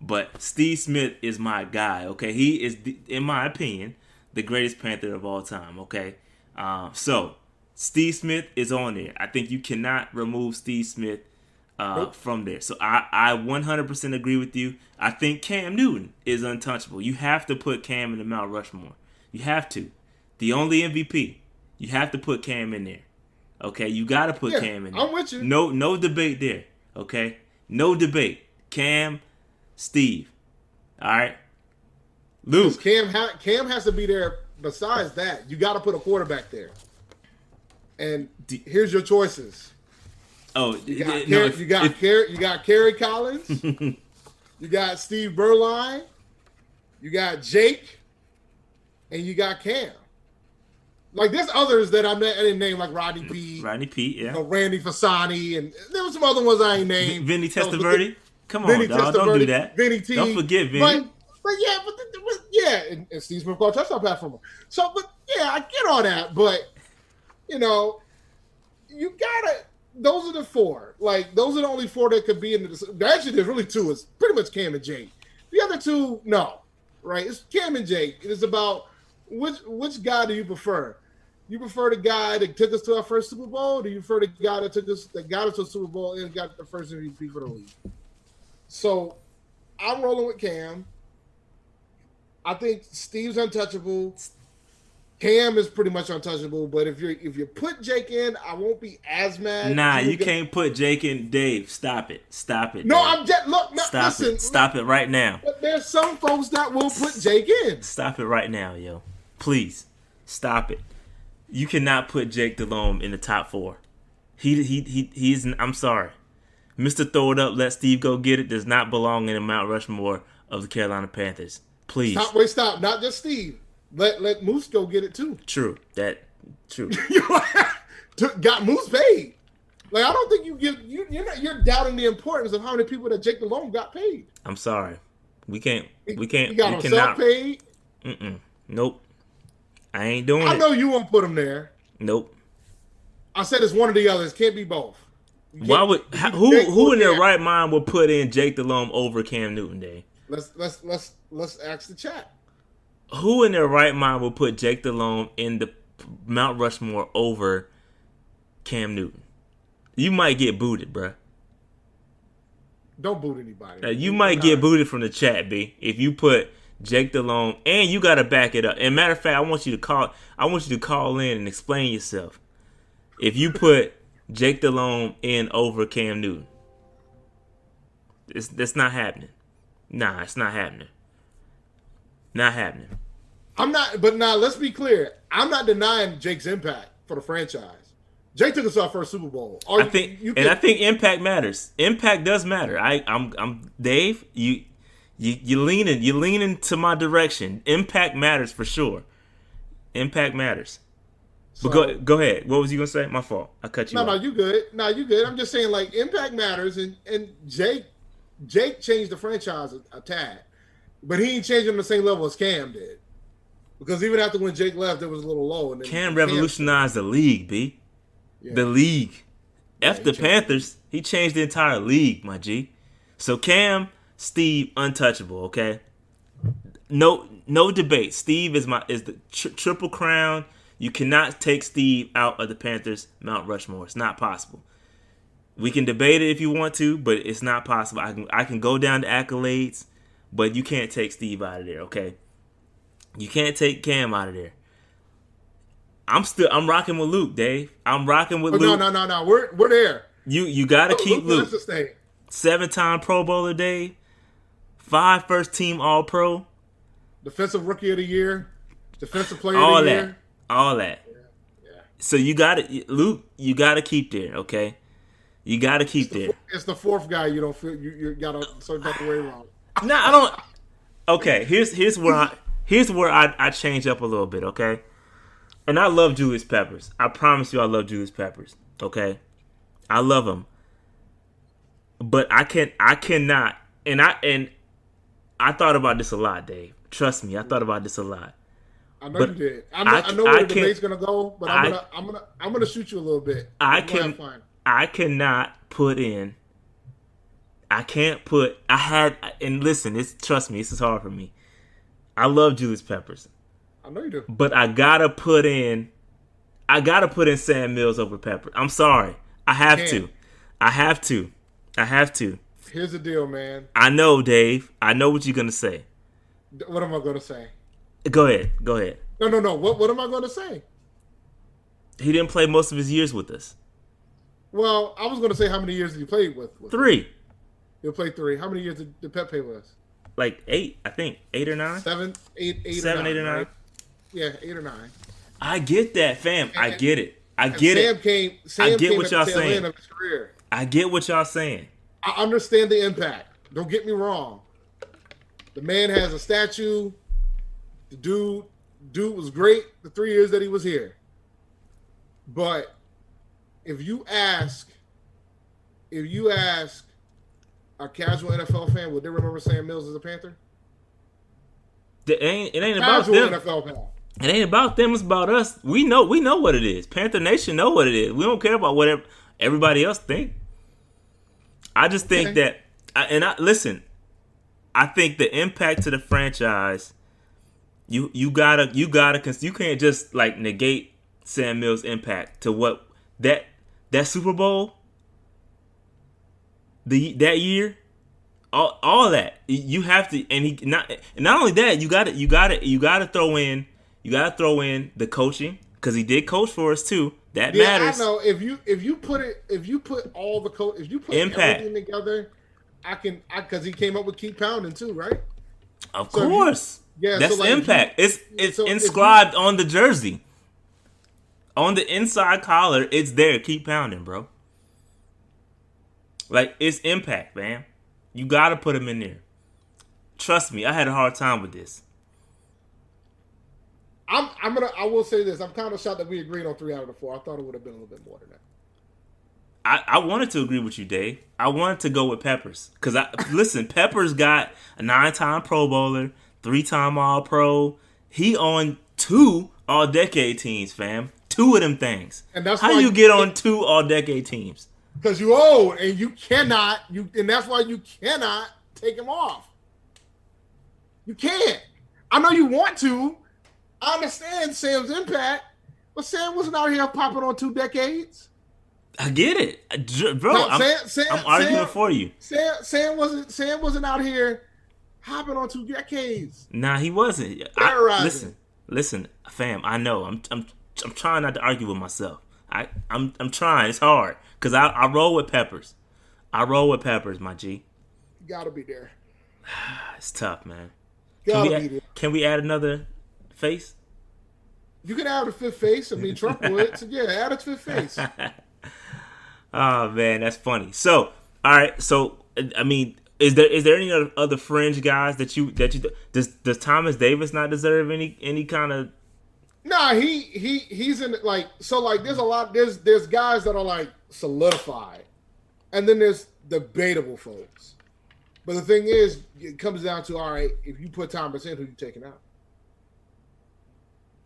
But Steve Smith is my guy. Okay, he is, in my opinion, the greatest Panther of all time. Okay, um, so Steve Smith is on there. I think you cannot remove Steve Smith uh, from there. So I, I 100% agree with you. I think Cam Newton is untouchable. You have to put Cam in the Mount Rushmore. You have to. The only MVP. You have to put Cam in there. Okay, you got to put Yeah, Cam in there. I'm with you. No, no debate there. Okay, no debate. Cam, Steve. All right, Luke. Cam ha- Cam has to be there. Besides that, you got to put a quarterback there. And here's your choices. Oh, You got, no, Car- you got if- Car- you got Kerry Collins. you got Steve Beuerlein. You got Jake, and you got Cam. Like there's others that I'm not, I didn't name, like Rodney Peete, Rodney Peete. yeah. you know, Randy Fasani, and there was some other ones I ain't named. Vinny Testaverde. Come on, Vinny dog. Don't do that. Vinny T. Don't forget Vinny. But, but yeah, but, the, but yeah, and, and Steve Smith called touchdown pass from him. So, but yeah, I get all that, but you know, you gotta. Those are the four. Like those are the only four that could be in the. Actually, there's really two. It's pretty much Cam and Jake. The other two, no, right? It's Cam and Jake. It is about which which guy do you prefer? You prefer the guy that took us to our first Super Bowl? Do you prefer the guy that took us that got us to Super Bowl and got the first MVP for the league? So I'm rolling with Cam. I think Steve's untouchable. Cam is pretty much untouchable, but if you if you put Jake in, I won't be as mad. Nah, you can't put Jake in. Dave. Stop it. Stop it. No, Dave. I'm just look. No, Stop listen, it. Stop it right now. But there's some folks that will put Jake in. Stop it right now, yo. Please. Stop it. You cannot put Jake Delhomme in the top four. He he he he's I'm sorry. Mr. Throw It Up, let Steve go get it does not belong in the Mount Rushmore of the Carolina Panthers. Please. Stop, wait, stop. Not just Steve. Let let Moose go get it too. True. That true. Got Moose paid. Like I don't think you give you you're not you're doubting the importance of how many people that Jake Delhomme got paid. I'm sorry. We can't we can't He got we himself cannot paid. Mm-mm. Nope. I ain't doing I it. know you won't put him there. Nope. I said it's one or the other. It can't be both. Why would you how, can who Jake who in their right mind would put in Jake Delhomme over Cam Newton Day? Let's let's let's let's ask the chat. Who in their right mind would put Jake Delhomme in the Mount Rushmore over Cam Newton? You might get booted, bruh. Don't boot anybody. Now, you might get booted from the chat, B, if you put Jake Delhomme, and you got to back it up. And matter of fact, I want you to call. I want you to call in and explain yourself. If you put Jake Delhomme in over Cam Newton, it's that's not happening. Nah, it's not happening. Not happening. I'm not, but now let's be clear. I'm not denying Jake's impact for the franchise. Jake took us to our first Super Bowl. Or I think, you and I think impact matters. Impact does matter. I, I'm, I'm Dave. You, you, you leaning, you leaning to my direction. Impact matters for sure. Impact matters. But go, go ahead. What was you gonna say? My fault. I cut you. No, no, off. you good. No, you good. I'm just saying, like, impact matters, and and Jake, Jake changed the franchise a, a tad, but he ain't changing the same level as Cam did. Because even after when Jake left, it was a little low. And then Cam revolutionized the league, b. Yeah. The league. F he the changed- Panthers. He changed the entire league, my G. So Cam, Steve, untouchable. Okay. No, no debate. Steve is my is the tri- triple crown. You cannot take Steve out of the Panthers Mount Rushmore. It's not possible. We can debate it if you want to, but it's not possible. I can I can go down to accolades, but you can't take Steve out of there. Okay. You can't take Cam out of there. I'm still I'm rocking with Luke, Dave. I'm rocking with Oh, no, Luke. no, no, no. We're we're there. You you gotta oh, keep Luke Luke. Seven time Pro Bowler Dave. Five first team All Pro. Defensive Rookie of the Year, Defensive Player All of the that. Year. All that. So you gotta Luke, you gotta keep there, okay? You gotta keep there. It's the fourth guy you don't feel you, you got a certain type of way wrong. No, I don't. Okay, here's here's where I here's where I I change up a little bit. Okay, and I love Julius Peppers. I promise you, I love Julius Peppers. Okay, I love him, but I can I cannot, and I and I thought about this a lot, Dave. Trust me, I thought about this a lot. I know But you did. I know, I- I, know where I the debate's gonna go, but I'm I- gonna I'm gonna I'm gonna shoot you a little bit. I can. I cannot put in. I can't put. I had and listen. Trust me. This is hard for me. I love Julius Peppers. I know you do. but I gotta put in, I gotta put in Sam Mills over Pepper. I'm sorry, I have to, I have to, I have to. Here's the deal, man. I know, Dave. I know what you're gonna say. What am I gonna say? Go ahead, go ahead. No, no, no. What what am I gonna say? He didn't play most of his years with us. Well, I was gonna say how many years did you play with? with Three, He'll play three. How many years did, did with us? like eight, I think, eight or nine, Seven, eight, eight, seven, or nine, eight or nine. right? Yeah, eight or nine. I get that, fam. I get it. I And get Sam it. came. Sam I get came what at y'all saying. of his career. I get what y'all saying. I understand the impact. Don't get me wrong. The man has a statue. The dude, dude was great the three years that he was here. But if you ask, if you ask a casual NFL fan, would they remember Sam Mills as a Panther? It ain't, it ain't about them. NFL fan. It ain't about them. It's about us. We know. We know what it is. Panther Nation know what it is. We don't care about what everybody else think. I just think Okay. that, I- and I listen. I think the impact to the franchise. You you gotta you gotta you can't just like negate Sam Mills' impact to what that that Super Bowl. The that year, all, all that. You have to and he not and not only that you got to you got to you got to throw in you got to throw in the coaching because he did coach for us too. That Yeah, matters. I know. If you if you put it if you put all the co if you put Impact. everything together, I can I because he came up with keep pounding too, right? of so if you- course. Yeah, that's so like impact you- it's it's so if you- inscribed on the jersey. On the inside collar it's there. Keep pounding bro like it's impact man you got to put him in there trust me I had a hard time with this I'm I'm gonna I will say this. I'm kind of shocked that we agreed on three out of the four. I thought it would have been a little bit more than that. I, I wanted to agree with you, Dave. I wanted to go with Peppers because I listen. Peppers got a nine-time Pro Bowler, three-time All-Pro. He on two All-Decade teams, fam. Two of them things. And that's how you- get on two All-Decade teams. Because you old and you cannot you and that's why you cannot take him off. You can't. I know you want to. I understand Sam's impact, but Sam wasn't out here popping on two decades. I get it, bro. No, I'm, Sam- Sam- I'm arguing Sam- for you. Sam Sam wasn't Sam wasn't out here hopping on two decades. Nah, he wasn't. I, listen, listen, fam. I know. I'm, I'm, I'm trying not to argue with myself. I, I'm, I'm trying. It's hard because I, I roll with Peppers. I roll with Peppers, my G. You Gotta be there. It's tough, man. Can Gotta we, be add, there. can we add another face? You can add a fifth face. I mean, Trump would. So yeah, add a fifth face. Oh man, that's funny. So, all right. So, I mean, is there is there any other, other fringe guys that you that you does does Thomas Davis not deserve any any kind of? Nah, he he he's in like so like there's a lot there's there's guys that are like solidified, and then there's debatable folks. But the thing is, it comes down to all right. If you put Thomas in, who you taking out?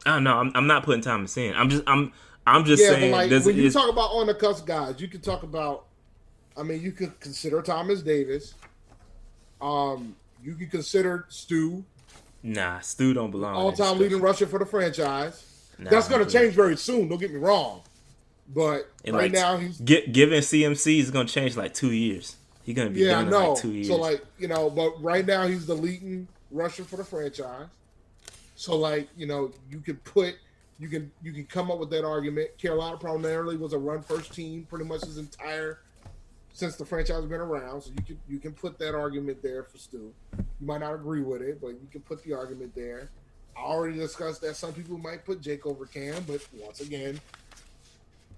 I don't know. I'm, I'm not putting Thomas in. I'm just I'm I'm just yeah, saying. but like when you talk about on the cusp guys, you can talk about. I mean, you could consider Thomas Davis. Um, you could consider Stu, nah, Stu don't belong. all-time leading rusher for the franchise. Nah, That's going to change very soon. Don't get me wrong, but In right like, now he's gi- given CMC is gonna change like two years. He's gonna be yeah, done in like two years. so like you know, but right now he's the leading rusher for the franchise. So like you know, you could put you can you can come up with that argument. Carolina primarily was a run first team pretty much his entire since the franchise has been around. So you can you can put that argument there for Stu. You might not agree with it, but you can put the argument there. I already discussed that some people might put Jake over Cam, but once again,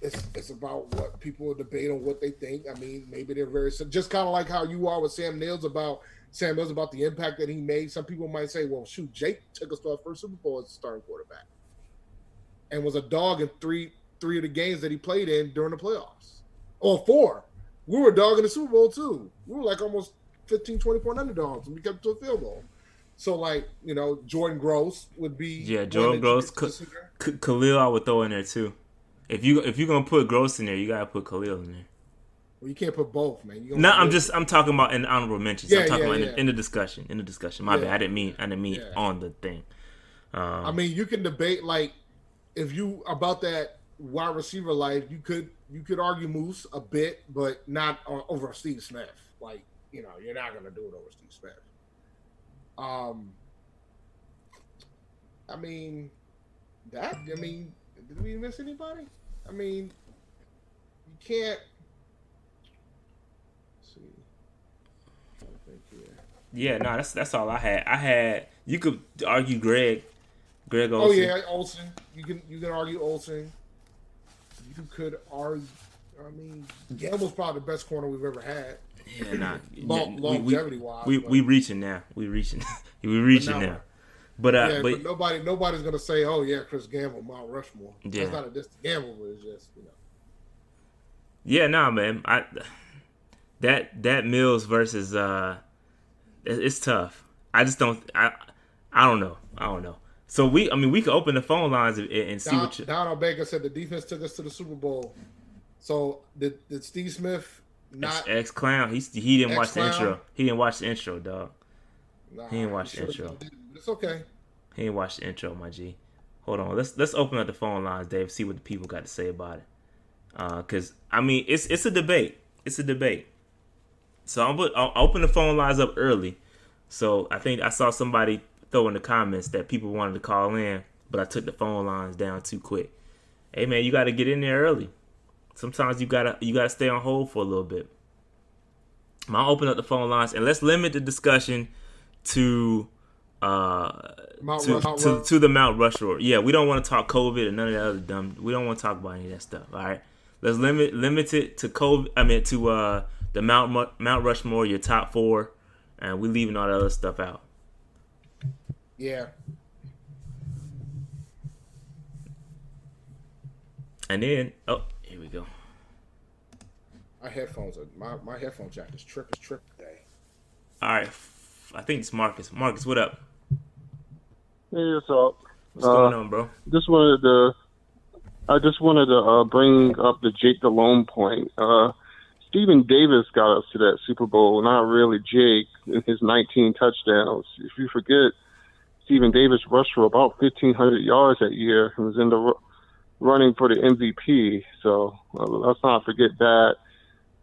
it's it's about what people debate on what they think. I mean, maybe they're very just kind of like how you are with Sam Mills about Sam Mills about the impact that he made. Some people might say, "Well, shoot, Jake took us to our first Super Bowl as a starting quarterback, and was a dog in three three of the games that he played in during the playoffs, or four. We were a dog in the Super Bowl too. We were like almost 15, 20 point underdogs, and we kept to a field goal. So, like you know, Jordan Gross would be Yeah, Jordan Gross could- K- Kalil, I would throw in there too. If you if you're gonna put Gross in there, you gotta put Kalil in there. Well, you can't put both, man. You No, I'm just I'm talking about in honorable mentions. Yeah, I'm talking yeah, about in, yeah. the, in the discussion. In the discussion. My bad. I didn't mean I didn't mean on the thing. Um, I mean, you can debate like if you about that wide receiver life. You could you could argue Moose a bit, but not o- over Steve Smith. Like you know, you're not gonna do it over Steve Smith. Um, I mean, that I mean, did we miss anybody? I mean, you can't. see, trying think here. yeah, no, that's that's all I had. I had you could argue Greg, Greg Olsen. Oh yeah, Olsen. You can you can argue Olsen. You could argue. I mean, Gamble's probably the best corner we've ever had. Yeah, nah. Long- we- longevity wise, we, but- we reaching now. We reaching. we reaching now now. But uh, yeah, but, but, nobody nobody's gonna say, "Oh yeah, Chris Gamble, Mount Rushmore." Yeah. That's not a diss to Gamble, but it's just you know. Yeah, nah, man. I that that Mills versus uh, it- it's tough. I just don't. I I don't know. I don't know. So we, I mean, we could open the phone lines and, and see Don, what you. Donald Baker said the defense took us to the Super Bowl. So did, did Steve Smith not? X clown. He he didn't watch the intro. He didn't watch the intro, dog. Nah, he didn't watch the sure intro. It's okay. He didn't watch the intro, my G. Hold on. Let's let's open up the phone lines, Dave. See what the people got to say about it. Uh, cause I mean, it's it's a debate. It's a debate. So I'm I'll open the phone lines up early. So I think I saw somebody throw in the comments that people wanted to call in, but I took the phone lines down too quick. Hey man, you got to get in there early. Sometimes you gotta you gotta stay on hold for a little bit. I'll open up the phone lines and let's limit the discussion to uh Mount to, Rush- to, to the Mount Rushmore. Yeah, we don't want to talk COVID and none of that other dumb. We don't want to talk about any of that stuff. All right, let's limit limit it to COVID. I mean to uh the Mount Mount Rushmore, your top four, and we leaving all that other stuff out. Yeah. And then oh, here we go. My headphones are my, my headphone jack is trip is trip today. All right, I think it's Marcus. Marcus, what up? Hey, what's up? What's Uh, going on, bro? Just wanted to, I just wanted to uh, bring up the Jake Delhomme point. Uh, Stephen Davis got us to that Super Bowl, not really Jake in his 19 touchdowns. If you forget, Stephen Davis rushed for about 1,500 yards that year and was in the running for the MVP. So uh, let's not forget that.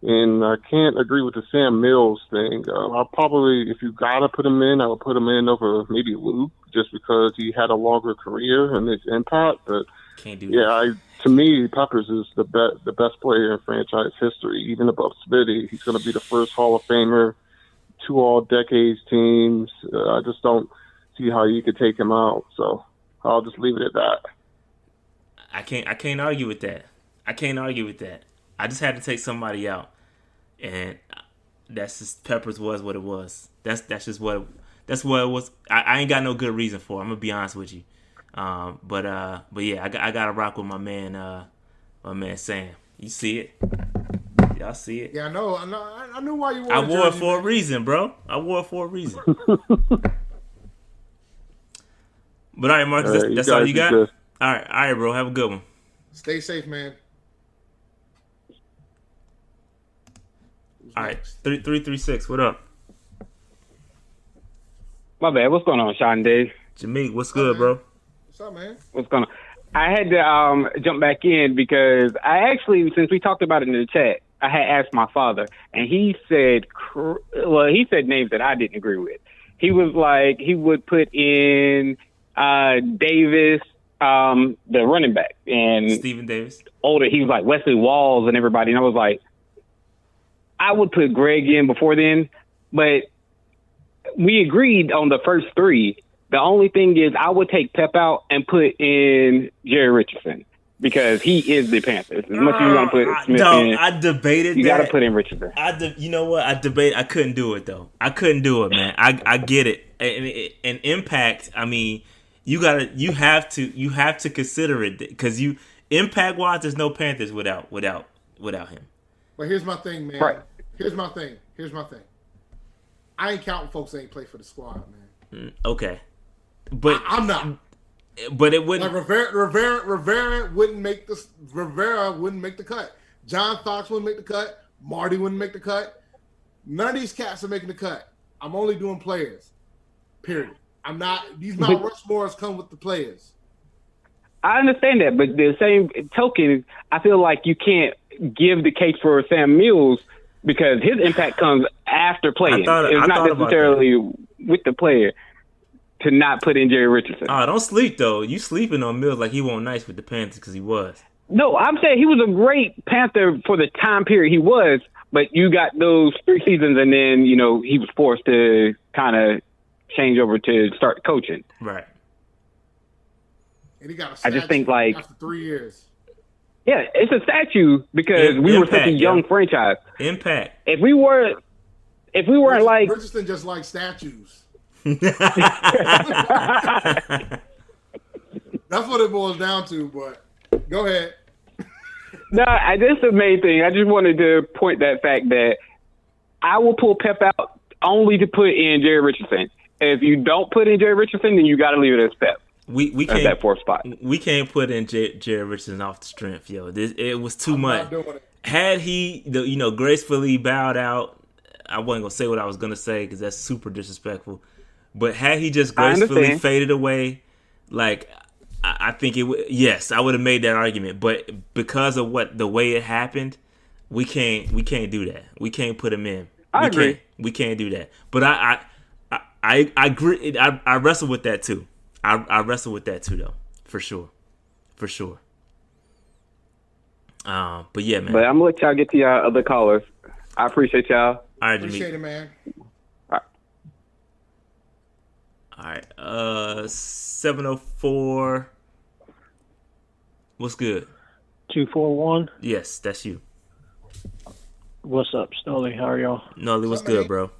And I can't agree with the Sam Mills thing. Uh, I'll probably, if you gotta put him in, I would put him in over maybe Luke, just because he had a longer career and his impact. But Can't do yeah, I, to me, Peppers is the best, the best player in franchise history, even above Smitty. He's going to be the first Hall of Famer, two All Decades teams. Uh, I just don't see how you could take him out. So I'll just leave it at that. I can't I can't argue with that. I can't argue with that. I just had to take somebody out, and that's just Peppers was what it was. That's that's just what that's what it was. I, I ain't got no good reason for. it. I'm gonna be honest with you. Um, but uh, but yeah, I got I got to rock with my man uh, my man Sam. You see it? Y'all see it? Yeah, I know. I know. I- I knew why you wore. I the wore it jersey, for a reason, bro. I wore it for a reason. but all right, Marcus, All that's, right, you that's all you got. good. All right, all right, bro. Have a good one. Stay safe, man. Who's All right, next? three three three six. What up, My bad. What's going on, Sean Dave? Jameek? What's good, bro? What's up, man? What's going on? I had to um, jump back in because I actually, since we talked about it in the chat, I had asked my father, and he said, well, he said names that I didn't agree with. He was like, he would put in uh, Davis, um, the running back, and Stephen Davis. older. He was like Wesley Walls and everybody, and I was like, I would put Greg in before then, but we agreed on the first three. The only thing is, I would take Pep out and put in Jerry Richardson because he is the Panthers. As much as you want to put Smith no, in, I debated you got to put in Richardson. I de- you know what? I debate. I couldn't do it though. I couldn't do it, man. I I get it. And impact. I mean, you gotta. You have to. You have to consider it because you impact wise. There's no Panthers without without without him. But here's my thing, man. Right. Here's my thing. Here's my thing. I ain't counting folks that ain't play for the squad, man. Mm, okay, but I'm not. but it wouldn't. Rivera, Rivera, Rivera wouldn't make the Rivera wouldn't make the cut. John Fox wouldn't make the cut. Marty wouldn't make the cut. None of these cats are making the cut. I'm only doing players. Period. I'm not. These Mount Rushmores come with the players. I understand that, but the same token, I feel like you can't give the case for Sam Mills because his impact comes after playing. thought- it's I not necessarily with the player to not put in Jerry Richardson. Oh, don't sleep though. You sleeping on Mills like he won't nice with the Panthers because he was. No, I'm saying he was a great Panther for the time period he was, but you got those three seasons, and then you know he was forced to kind of change over to start coaching. Right. And he got a I just think, like- after three years. Yeah, it's a statue because Yeah, we were such a young yeah. franchise. Impact. If we were, if we weren't like, Richardson just like statues. That's what it boils down to. But go ahead. no, I, that's the main thing. I just wanted to point that fact that I will pull Pep out only to put in Jerry Richardson. If you don't put in Jerry Richardson, then you got to leave it as Pep We we at can't that fourth spot. we can't put in J- Jared Richardson off the strength, yo. This it was too much. Not doing it. Had he, the, you know, gracefully bowed out, I wasn't gonna say what I was gonna say because that's super disrespectful. But had he just gracefully faded away, like I, I think it would. Yes, I would have made that argument. But because of what the way it happened, we can't we can't do that. We can't put him in. I we agree. Can't, we can't do that. But I I I, I, I agree. I, I wrestle with that too. I, I wrestle with that too, though, for sure, for sure. Um, but yeah, man. But I'm gonna let y'all get to y'all other callers. I appreciate y'all. All right, Jameek. Appreciate it, man. All right. Uh, seven oh four. What's good? Two four one. Yes, that's you. What's up, Stoley? How are y'all? Nolly, what's What's up, good, man? bro?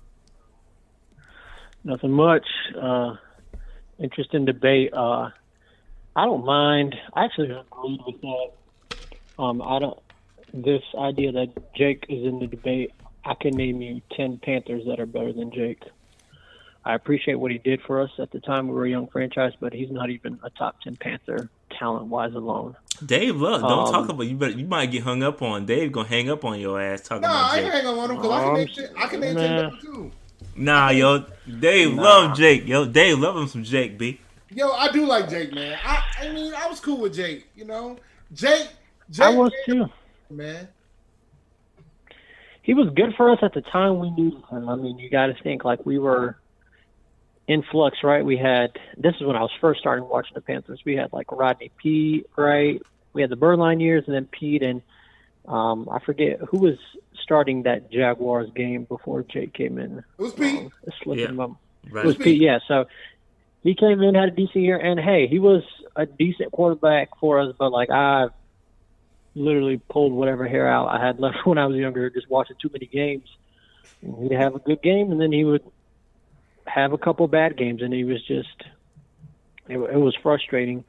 Nothing much. Uh, interesting debate. Uh, I don't mind. I actually agreed with that. Um, I don't. This idea that Jake is in the debate. I can name you ten Panthers that are better than Jake. I appreciate what he did for us at the time. We were a young franchise, but he's not even a top ten Panther talent wise alone. Dave Love, don't Um, talk about you. Better you might get hung up on. Dave gonna hang up on your ass talking about. No, about I ain't Jake. hang on him because I can Um, name, ten- I can name nah. ten too. Nah, yo, Dave love Jake. Yo, Dave love him some Jake B. Yo, I do like Jake, man. I, I mean, I was cool with Jake. You know, Jake. Jake, I was too. man. he was good for us at the time we needed him. I mean, you got to think like we were in flux, right? We had this is when I was first starting watching the Panthers. We had like Rodney Peete, right? We had the Beuerlein years, and then Peete and um, I forget who was starting that Jaguars game before Jake came in. It was Peete. Um, it's slipping Yeah. my- Right. It was Peete, yeah. So he came in, had a decent year, and hey, he was a decent quarterback for us. But like I literally pulled whatever hair out I had left when I was younger, just watching too many games. He'd have a good game, and then he would have a couple bad games, and he was just it, it was frustrating.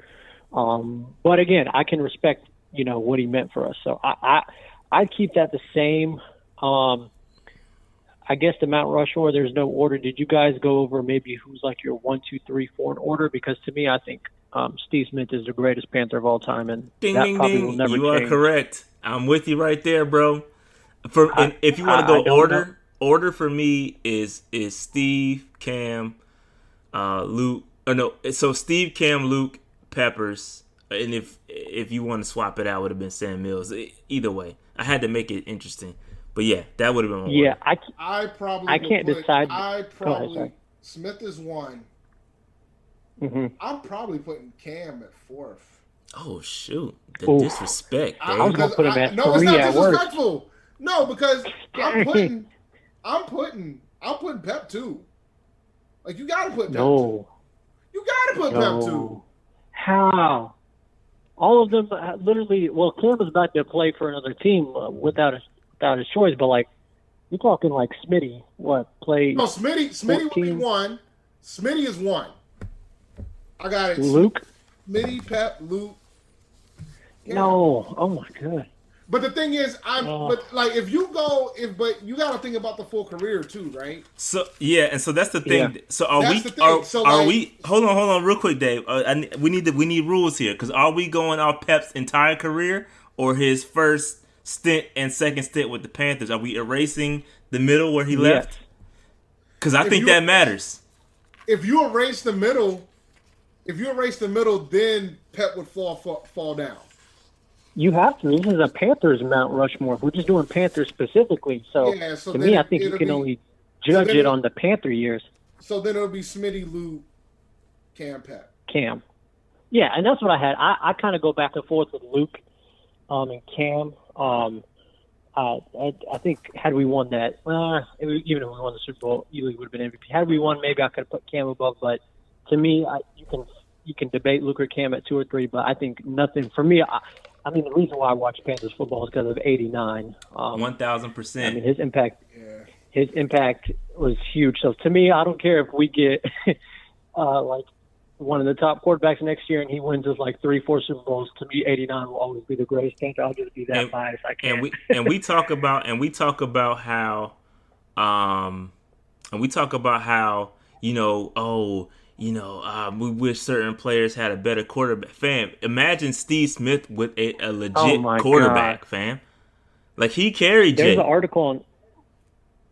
Um, but again, I can respect you know what he meant for us, so I I I'd keep that the same. Um, I guess the Mount Rushmore, there's no order. Did you guys go over maybe who's like your one, two, three, four in order? Because to me, I think um, Steve Smith is the greatest Panther of all time, and Ding that ding probably ding! will never You are correct. I'm with you right there, bro. For and if you want to go order, know. order for me is is Steve, Cam, uh, Luke. Oh no, so Steve, Cam, Luke, Peppers, and if if you want to swap it out, would have been Sam Mills. Either way, I had to make it interesting. But yeah, that would have been my Yeah. I I probably I can't put- decide- I Go ahead, probably. Smith is one. hmm I'm probably putting Cam at fourth. Oh shoot, the Oof. disrespect. I, Dave. was gonna put him I- at no, it's not at worst. disrespectful. No, because I'm putting, I'm putting, I'm putting Pep two. Like you gotta put Pep two. no, You gotta put Pep two. no. How? All of them uh, literally. Well, Cam is about to play for another team uh, without a, without his choice. But like, you're talking like Smitty. What play? No, Smitty, Smitty will be one. Smitty is one. I got it. Luke? Smitty, Pep, Luke. Yeah. No. Oh my god. But the thing is, I'm. Oh. But like, if you go, if but you got to think about the full career too, right? So yeah, and so that's the thing. Yeah. So are That's we? the thing. Are, So, are like- we? Hold on, hold on, real quick, Dave. Uh, I, we need to, we need rules here because are we going off Pep's entire career or his first stint and second stint with the Panthers? Are we erasing the middle where he Yes. left? Because I If think you- that matters. If you erase the middle, if you erase the middle, then Pep would fall fall, fall down. You have to. This is a Panthers Mount Rushmore. We're just doing Panthers specifically. So, Yeah, so to me, I think you can be- only judge then it on the Panther years. So then it'll be Smitty, Luke, Cam, Pep. Cam. Yeah, and that's what I had. I, I kind of go back and forth with Luke um, and Cam. Um, uh, I, I think had we won that, uh, even if we won the Super Bowl, Ely would have been MVP. Had we won, maybe I could have put Cam above. But to me, I, you can you can debate Luke or Cam at two or three. But I think nothing for me. I, I mean, the reason why I watch Panthers football is because of '89. Um, One thousand I mean, percent. his impact Yeah. his impact was huge. So to me, I don't care if we get uh, like one of the top quarterbacks next year and he wins us like three, four Super Bowls. To me, '89 will always be the greatest Panther. I'll just be that And- biased. I can't. and we and we talk about and we talk about how um and we talk about how you know oh you know um, we wish certain players had a better quarterback fam imagine steve smith with a, a legit Oh quarterback God. fam like he carried There's Jay. an article on.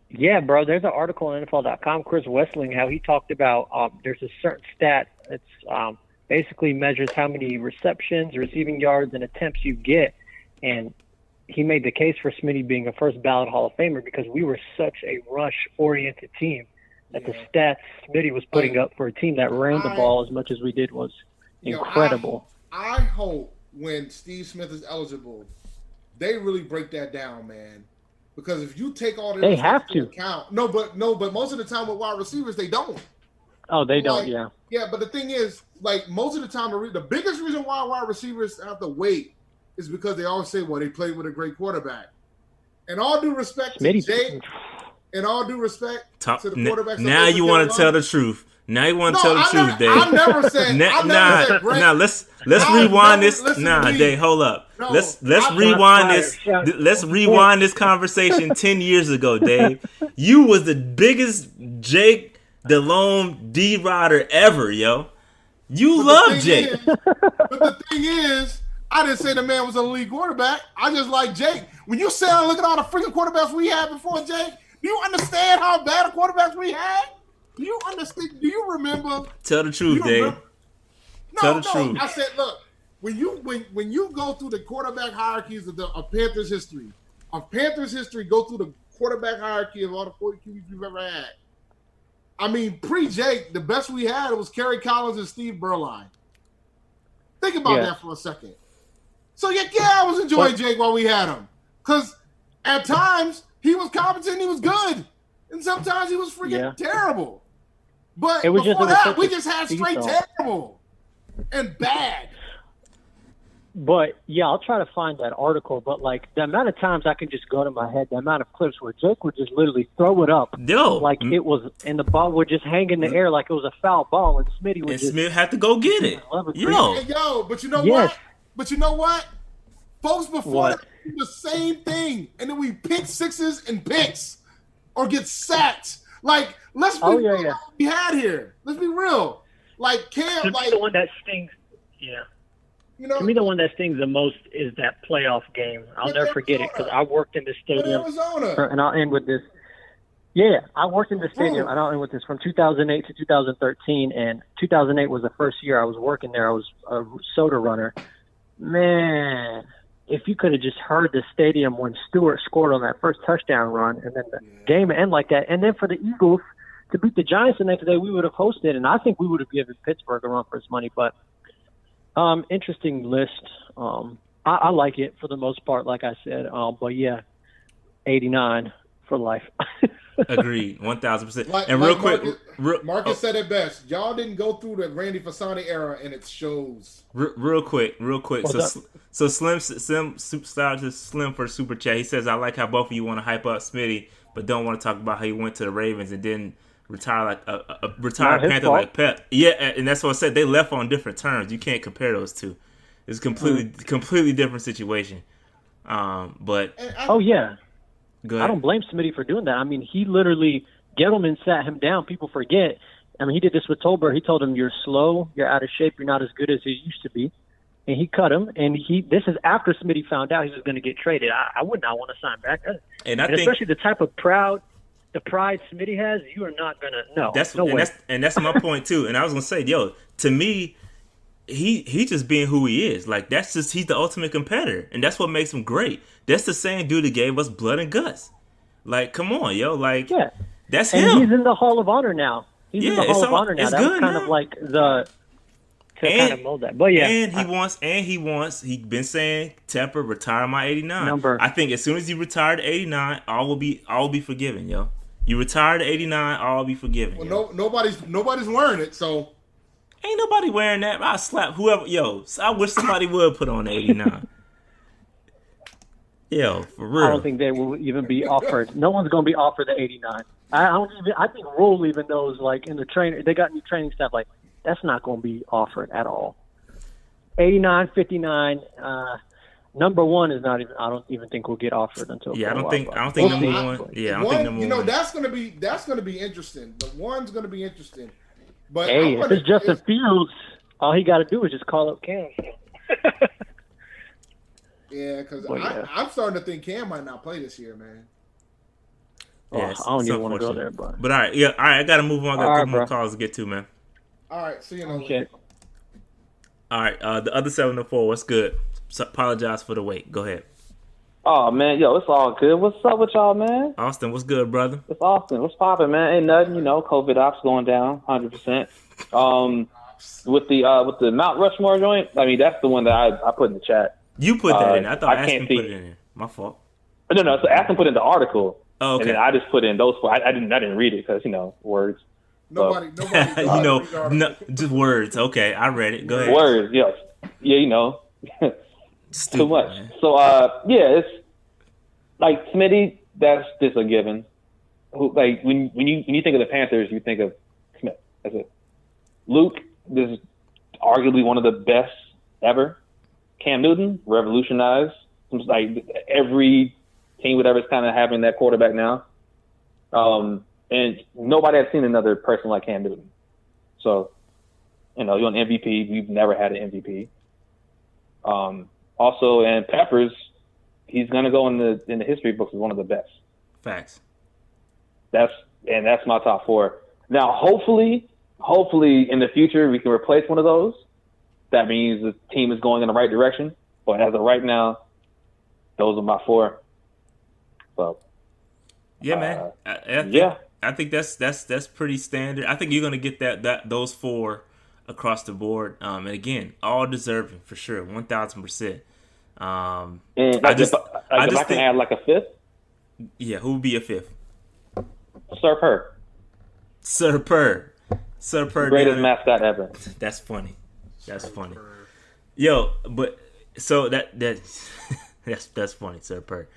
Yeah, bro. There's an article on NFL.com. Chris Wesseling, how he talked about um, there's a certain stat that's um, basically measures how many receptions, receiving yards, and attempts you get, and he made the case for Smitty being a first ballot Hall of Famer because we were such a rush oriented team that the stats Smitty was putting oh. up for a team that ran the I- ball as much as we did was incredible. I, I hope when Steve Smith is eligible, they really break that down, man. Because if you take all this They have to. account, no, but no, but most of the time with wide receivers, they don't. oh, they don't. yeah. Yeah, but the thing is, like most of the time, the, re- the biggest reason why wide receivers have to wait is because they always say, "Well, they played with a great quarterback." And all due respect to Smitty. And all due respect Talk- to the quarterbacks. of now you want to tell the truth. Now you want to No, tell the I truth never- dave. I never said- Na- I never nah, said nah, let's let's I rewind this. nah dave hold up. No, let's let's I- rewind this. th- let's rewind this conversation 10 years ago dave. You was the biggest jake Delhomme d rider ever yo. You But love jake. is- but the thing is, I didn't say the man was a league quarterback. I just like Jake. When you say, I look at all the freaking quarterbacks we had before Jake, do you understand how bad of quarterbacks we had? Do you understand? Do you remember? tell the truth you dave No, Tell the no. truth. I said, look, when you when when you go through the quarterback hierarchies of the of Panthers history, of Panthers history, go through the quarterback hierarchy of all the 40 QBs we've ever had. I mean, pre Jake, the best we had was Kerry Collins and Steve Beuerlein. Think about Yeah. that for a second. So yeah, yeah, I was enjoying But- Jake while we had him, because at times he was competent, he was good, and sometimes he was freaking Yeah. terrible. But It was before just- it was that, we just had straight seesaw. terrible and bad. But yeah, I'll try to find that article. But like the amount of times I can just go to my head, the amount of clips where Jake would just literally throw it up, Yo, like mm. it was, and the ball would just hang in the mm. air like it was a foul ball, and Smitty would and just Smith had to go get it. love. Yo, Hey, yo, but you know Yes. what? But you know what? Folks before What? that do the same thing, and then we pick sixes and picks or get sacked. Like, let's be Oh, yeah, real yeah. what we had here. Let's be real. Like Cam, To like me, the one that stings, yeah. you know, To me, the one that stings the most is that playoff game. I'll With never forget it because I worked in the with stadium. Arizona. and I'll end with this. Yeah, I worked in the stadium, Ooh. and I'll end with this from 2008 to 2013. And 2008 was the first year I was working there. I was a soda runner. Man, if you could have just heard the stadium when Stewart scored on that first touchdown run, and then the game end like that, and then for the Eagles to beat the Giants the next day, we would have hosted, and I think we would have given Pittsburgh a run for its money. But um, interesting list. Um, I, I like it for the most part, like I said. Um, but yeah, 89 for life. agreed, one thousand percent. And real like quick, Marcus, real, Marcus oh, said it best. Y'all didn't go through the Randy Fasani era, and it shows. Re- real quick, real quick. So, What's up? so Slim, Slim, Super to Slim for super chat. He says, "I like how both of you want to hype up Smitty, but don't want to talk about how he went to the Ravens and didn't retire like a, a, a retired Panther fault. like Pep." Yeah, and and that's what I said. They left on different terms. You can't compare those two. It's completely, Mm. completely different situation. Um, but I, oh yeah, go I don't blame Smitty for doing that. I mean, he literally Gettleman sat him down. People forget. I mean, he did this with Tolbert. He told him, "You're slow. You're out of shape. You're not as good as you used to be." And he cut him. And he. This is after Smitty found out he was going to get traded. I, I would not want to sign back. and I and think especially the type of proud, the pride Smitty has. You are not gonna. No, That's no and way. that's and that's my point too. And I was gonna say, yo, to me, he he just being who he is. Like that's just he's the ultimate competitor, and that's what makes him great. That's the same dude that gave us blood and guts. Like, come on, yo, like yeah. that's And him. he's in the Hall of Honor now. He's in the it's Hall of Honor now. it's That was kind now. of like the to And- kind of mold that. But yeah, and he I- wants, and he wants. He been saying, Tepper, retire my eighty nine. Number. I think as soon as you retire to eighty nine, all will be all will be forgiven, yo. You retire to eighty nine, all will be forgiven. well, no, nobody's nobody's wearing it, so Ain't nobody wearing that. I slap whoever. Yo, I wish somebody would put on 89. Yo, for real. I don't think they will even be offered. No one's going to be offered the 89. I I don't even. I think Rhule even knows. Like in the trainer, they got new training staff. Like that's not going to be offered at all. 89, 59. Uh, number one is not even. I don't even think we'll get offered until. yeah, I don't think. but I don't think we'll number one. Yeah, I don't one, think number one. you know that's gonna be that's gonna be interesting. The one's gonna be interesting. But Hey, I'm if gonna- it's Justin Fields, all he got to do is just call up Cam. yeah, because yeah. I'm starting to think Cam might not play this year, man. Oh, Yeah, it's- I don't even want to go there, but But all right, yeah, all right. I gotta move on. I got a couple right, more bro. calls to get to, man. All right, so you know, okay. All right, uh, the other seven to four. What's good? So, apologize for the wait. Go ahead, Oh man, yo, it's all good. What's up with y'all, man? Austin. What's good, brother? It's Austin. What's poppin', man? Ain't nothing, you know. COVID ops going down, hundred percent. Um, with the uh, with the Mount Rushmore joint, I mean that's the one that I, I put in the chat. You put that Uh, in. I thought I Aston can't put see- it in. there. My fault. No, no. So Aston put in the article, Oh, and okay. then I just put in those. Four. I, I didn't I didn't read it because you know words. nobody, nobody, you know, no, just words. Okay, I read it. Go ahead. Words, yes. Yeah, you know. Stupid, Too much. man. So uh yeah, it's like Smitty, that's just a given. Who like when when you when you think of the Panthers, you think of Smith. That's it. Luke this is arguably one of the best ever. Cam Newton revolutionized like every team would ever kind of having that quarterback now. Um, and nobody has seen another person like Cam Newton. So, you know, you're an MVP. We've never had an MVP. Um, also, and Peppers, he's gonna go in the in the history books as one of the best. Facts. That's and that's my top four. Now, hopefully, hopefully in the future we can replace one of those. That means the team is going in the right direction. But as of right now, those are my four. So Yeah, man. Uh, I, I think, yeah. I think that's that's that's pretty standard. I think you're gonna get that that those four across the board. Um, and again, all deserving for sure, one thousand percent. Um, and I just, if, like, I if just I can think, add like a fifth, yeah, who would be a fifth? Sir Purr. Sir Purr. Sir Purr Greatest down- mascot ever. That's funny. That's funny. Yo, but so that that that's that's funny, Sir Purr.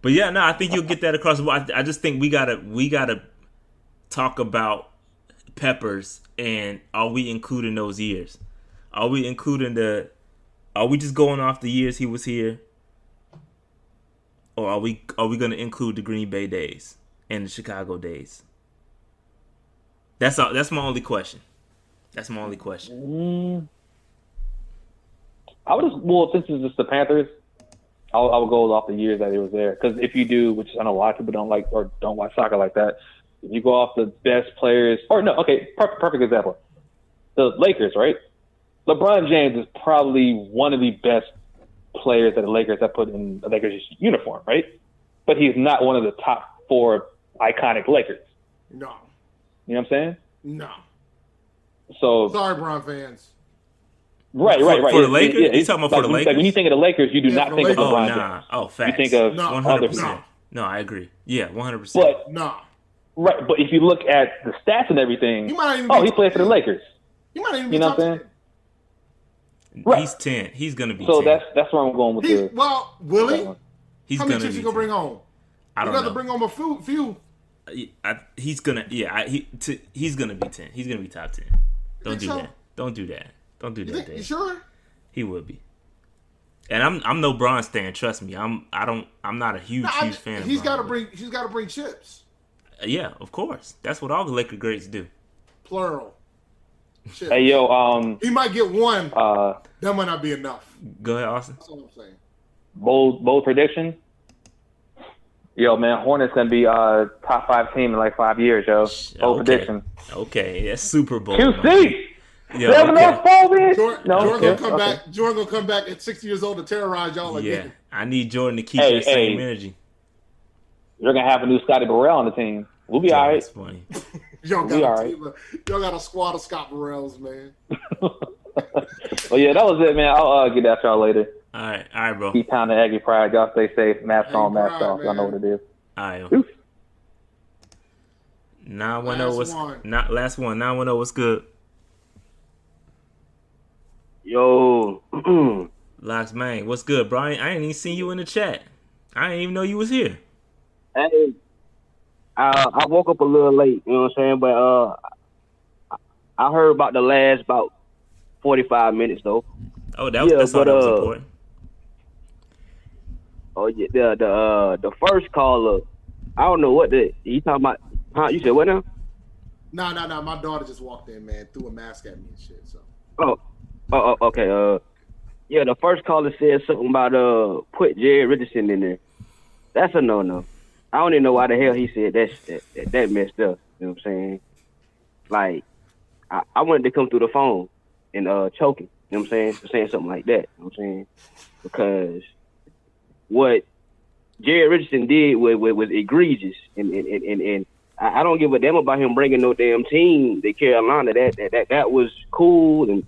But yeah, no, I think you'll get that across the board. I, I just think we gotta we gotta talk about Peppers and are we including those years? Are we including the? Are we just going off the years he was here? Or are we are we gonna include the Green Bay days and the Chicago days? That's all. That's my only question. That's my only question. Mm. I would just well, since it's just the Panthers, I would, go off the years that he was there. Because if you do, which I know a lot of people don't like or don't watch soccer like that, if you go off the best players, or no, okay, perfect, perfect example, the Lakers, right? LeBron James is probably one of the best players that the Lakers have put in the Lakers uniform, right? But he's not one of the top four iconic Lakers. No, You know what I'm saying? no. So Sorry, Brown fans. Right, right, right. for the It- it- Lakers? it- You talking about for the when- Lakers? Like when you think of the Lakers, you do Yeah, not think the of Lakers. Oh nah. James. Oh, You think of No. One other hundred people. percent. No, I agree. Yeah, one hundred percent. But No. Right, but if you look at the stats and everything, He might not even oh, be he top played for the Lakers. He might not even You be know top what I'm 10. Right. He's ten. He's gonna be So 10. that's that's where I'm going with He, the. well, Willie, that one. He's how many gonna chips be you gonna 10. bring home? I don't got know. to bring home a few. few. I, he's gonna. Yeah, I, he t- he's gonna be ten. He's gonna be top ten. Don't do so? that. Don't do that. Don't do You, that. think, you sure? He would be. And I'm I'm no Bron stan. Trust me. I'm I don't I'm not a huge No, I- huge fan. He's got to bring. He's got to bring chips. But- Yeah, of course. That's what all the Laker greats do. Plural. Chips. Hey yo, um, He might get one. uh, That might not be enough. Go ahead, Austin. That's all I'm saying. bold bold prediction. Yo, man, Hornets gonna be uh top five team in like five years, yo. Bold Okay. prediction. Okay, that's Super Bowl. QC Yeah, seven okay. oh four, man. Jordan, No, Jordan okay, gonna come okay. back. Jordan gonna come back at 60 years old to terrorize y'all again. Yeah, again. I need Jordan to keep Hey, that same energy. You're gonna have a new Scotty Burrell on the team. We'll be all right. That's funny. Y'all We got, all a right. of- y'all got a squad of Scott Burrells, man. Well, yeah, that was it, man. I'll uh, get at y'all later. All right, all right, bro. Keep pounding Aggie Pride. Y'all stay safe. Mask on, Aggie mask off. Y'all know what it is. All right. Oof. Nine one zero. Last What's one. not last one? Nine one zero. What's good? Yo, Locks man, what's good, Brian? I ain't even seen you in the chat. I didn't even know you was here. hey, uh, I woke up a little late, you know what I'm saying? But uh, I- I heard about the last about 45 minutes though. Oh, that was Yeah, that's all that was uh, important. Oh yeah, the the uh, the first caller, I don't know what the he talking about. Huh? You said what now? Nah, nah, nah. My daughter just walked in, man. Threw a mask at me and shit. So Oh, oh, oh, okay. Uh, yeah, the first caller said something about uh put Jerry Richardson in there. That's a no no. I don't even know why the hell he said that that, that, that messed up. You know what I'm saying? Like, I, I wanted to come through the phone and uh choking. You know what I'm saying? For saying something like that. You know what I'm saying? Because what Jerry Richardson did was, was, was egregious, and and, and, and, and I, I don't give a damn about him bringing no damn team to Carolina. That that that, that was cool and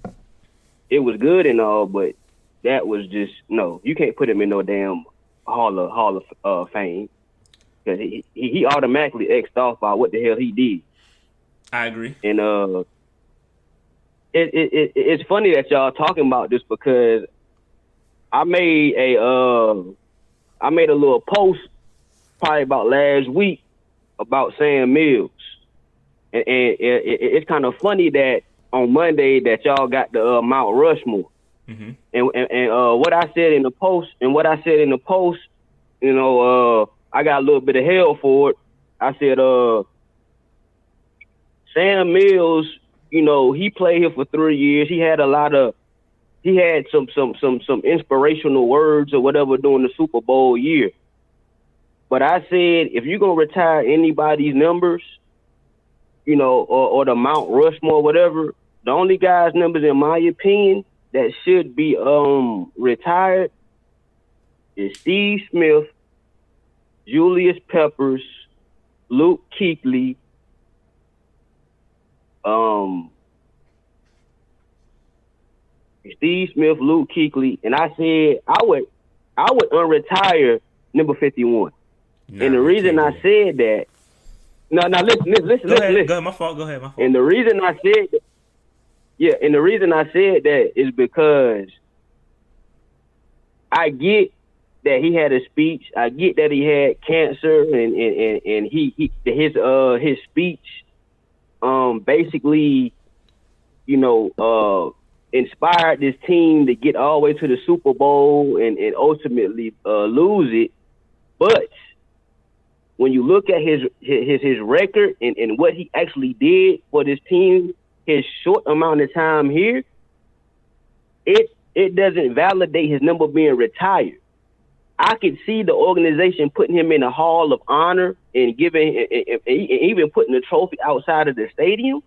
it was good and all, but that was just no. You can't put him in no damn hall of hall of uh, fame because he, he automatically xed off by what the hell he did. I agree. And uh, it, it, it it's funny that y'all talking about this because I made a uh, I made a little post probably about last week about Sam Mills, and, and it, it, it's kind of funny that on Monday that y'all got the uh, Mount Rushmore, Mm-hmm. and and, and uh, what I said in the post and what I said in the post, you know, uh, I got a little bit of hell for it. I said, uh, Sam Mills, you know, he played here for three years. He had a lot of, he had some some some some inspirational words or whatever during the Super Bowl year. But I said, if you're gonna retire anybody's numbers, you know, or, or the Mount Rushmore, whatever, the only guys' numbers, in my opinion, that should be um retired is Steve Smith, Julius Peppers, Luke Kuechly, um, Steve Smith, Luke Kuechly, and I said I would I would unretire number fifty one. and the reason I said that, No, no, listen, listen, listen, Go listen, ahead. listen. Go ahead. My fault. Go ahead. My fault. And the reason I said that, yeah, and the reason I said that is because I get that he had a speech. I get that he had cancer and and, and, and he, he his uh his speech um basically you know uh inspired this team to get all the way to the Super Bowl and, and ultimately uh lose it. But when you look at his his his record and, and what he actually did for this team, his short amount of time here, it it doesn't validate his number being retired. I could see the organization putting him in a Hall of Honor and giving and, even putting the trophy outside of the stadium.